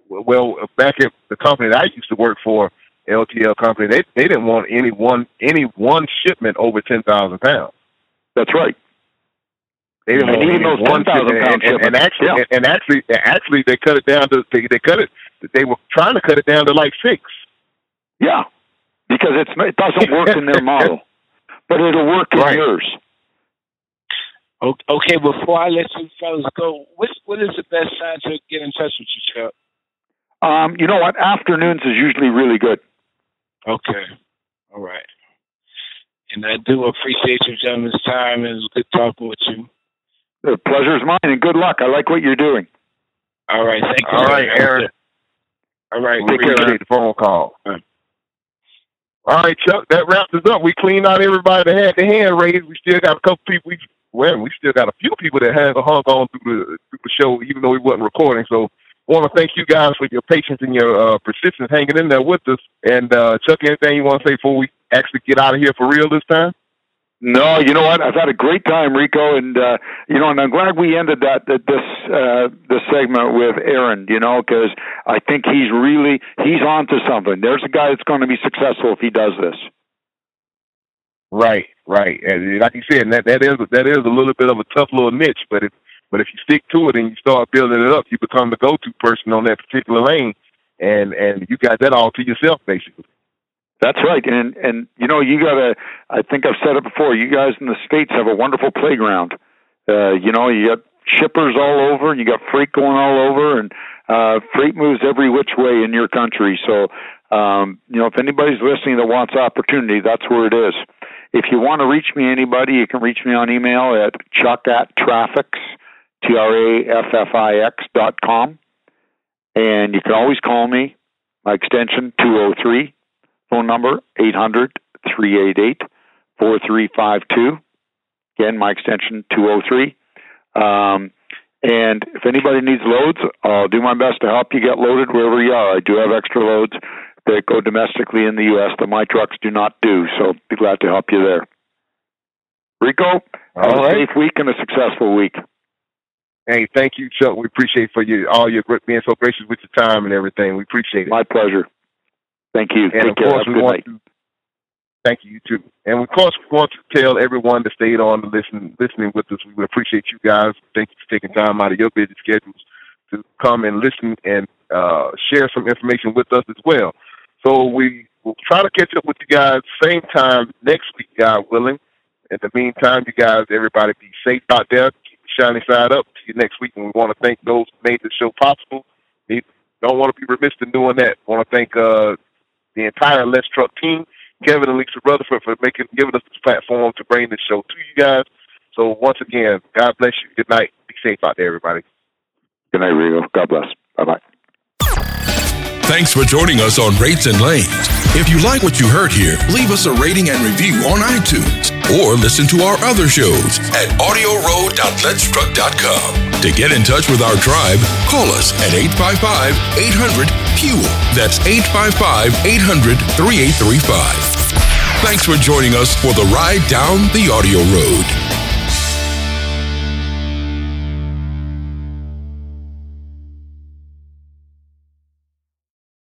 well, back at the company that I used to work for, LTL company, they they didn't want any one any one shipment over ten thousand pounds. That's right. They didn't And even any those one 10,000 shipment. pound And, and, and actually, Yeah. and, and actually, actually, they cut it down to they, they cut it. They were trying to cut it down to like six. Yeah, because it's it doesn't work in their model, but it'll work in Right. yours. Okay, before I let you fellas go, what what is the best time to get in touch with you, Chuck? Um, you know what? Afternoons is usually really good. Okay, all right. And I do appreciate you gentlemen's time. It was good talking with you. The pleasure's mine, and good luck. I like what you're doing. All right, thank you. All sir. Aaron. All right, We Take care, appreciate the phone call. All right. All right, Chuck. That wraps us up. We cleaned out everybody that had the hand raised. We still got a couple people. We well, we still got a few people that have hung on through the through the show, even though we wasn't recording. So, want to thank you guys for your patience and your uh, persistence hanging in there with us. And uh, Chuck, anything you want to say before we actually get out of here for real this time? No, you know what? I've had a great time, Rico, and uh, you know, and I'm glad we ended that, that this uh, this segment with Aaron. You know, because I think he's really he's onto something. There's a guy that's going to be successful if he does this. Right, right. And like you said, that that is that is a little bit of a tough little niche, but if but if you stick to it and you start building it up, you become the go-to person on that particular lane, and and you got that all to yourself basically. That's right, and and you know, you got to. I think I've said it before. You guys in the states have a wonderful playground. Uh, you know, you got shippers all over, and you got freight going all over, and uh, freight moves every which way in your country. So, um, you know, if anybody's listening that wants opportunity, that's where it is. If you want to reach me, anybody, you can reach me on email at chuck at Traffix, T R A F F I X dot com. And you can always call me. My extension 203, phone number 800 388 4352. Again, my extension 203. Um, and if anybody needs loads, I'll do my best to help you get loaded wherever you are. I do have extra loads that go domestically in the U.S. that my trucks do not do, so be glad to help you there. Rico, have a right. safe week and a successful week. Hey, thank you, Chuck. We appreciate for you all your being so gracious with your time and everything. We appreciate it. My pleasure. Thank you. And Take of care. course, we want night. to thank you, you too. And of course, we want to tell everyone that stayed on to listen, listening with us. We would appreciate you guys. Thank you for taking time out of your busy schedules to come and listen and uh, share some information with us as well. So we will try to catch up with you guys same time next week, God willing. In the meantime, you guys, everybody be safe out there. Keep your shiny side up. See you next week. And we want to thank those who made the show possible. We don't want to be remiss in doing that. want to thank uh, the entire Let's Truck team, Kevin and Lisa Rutherford for making giving us this platform to bring this show to you guys. So once again, God bless you. Good night. Be safe out there, everybody. Good night, Rico. God bless. Bye bye. Thanks for joining us on Rates and Lanes. If you like what you heard here, leave us a rating and review on iTunes or listen to our other shows at audioroad.letstruck.com. To get in touch with our tribe, call us at 855 800 FUEL. That's 855 800 3835. Thanks for joining us for the ride down the audio road.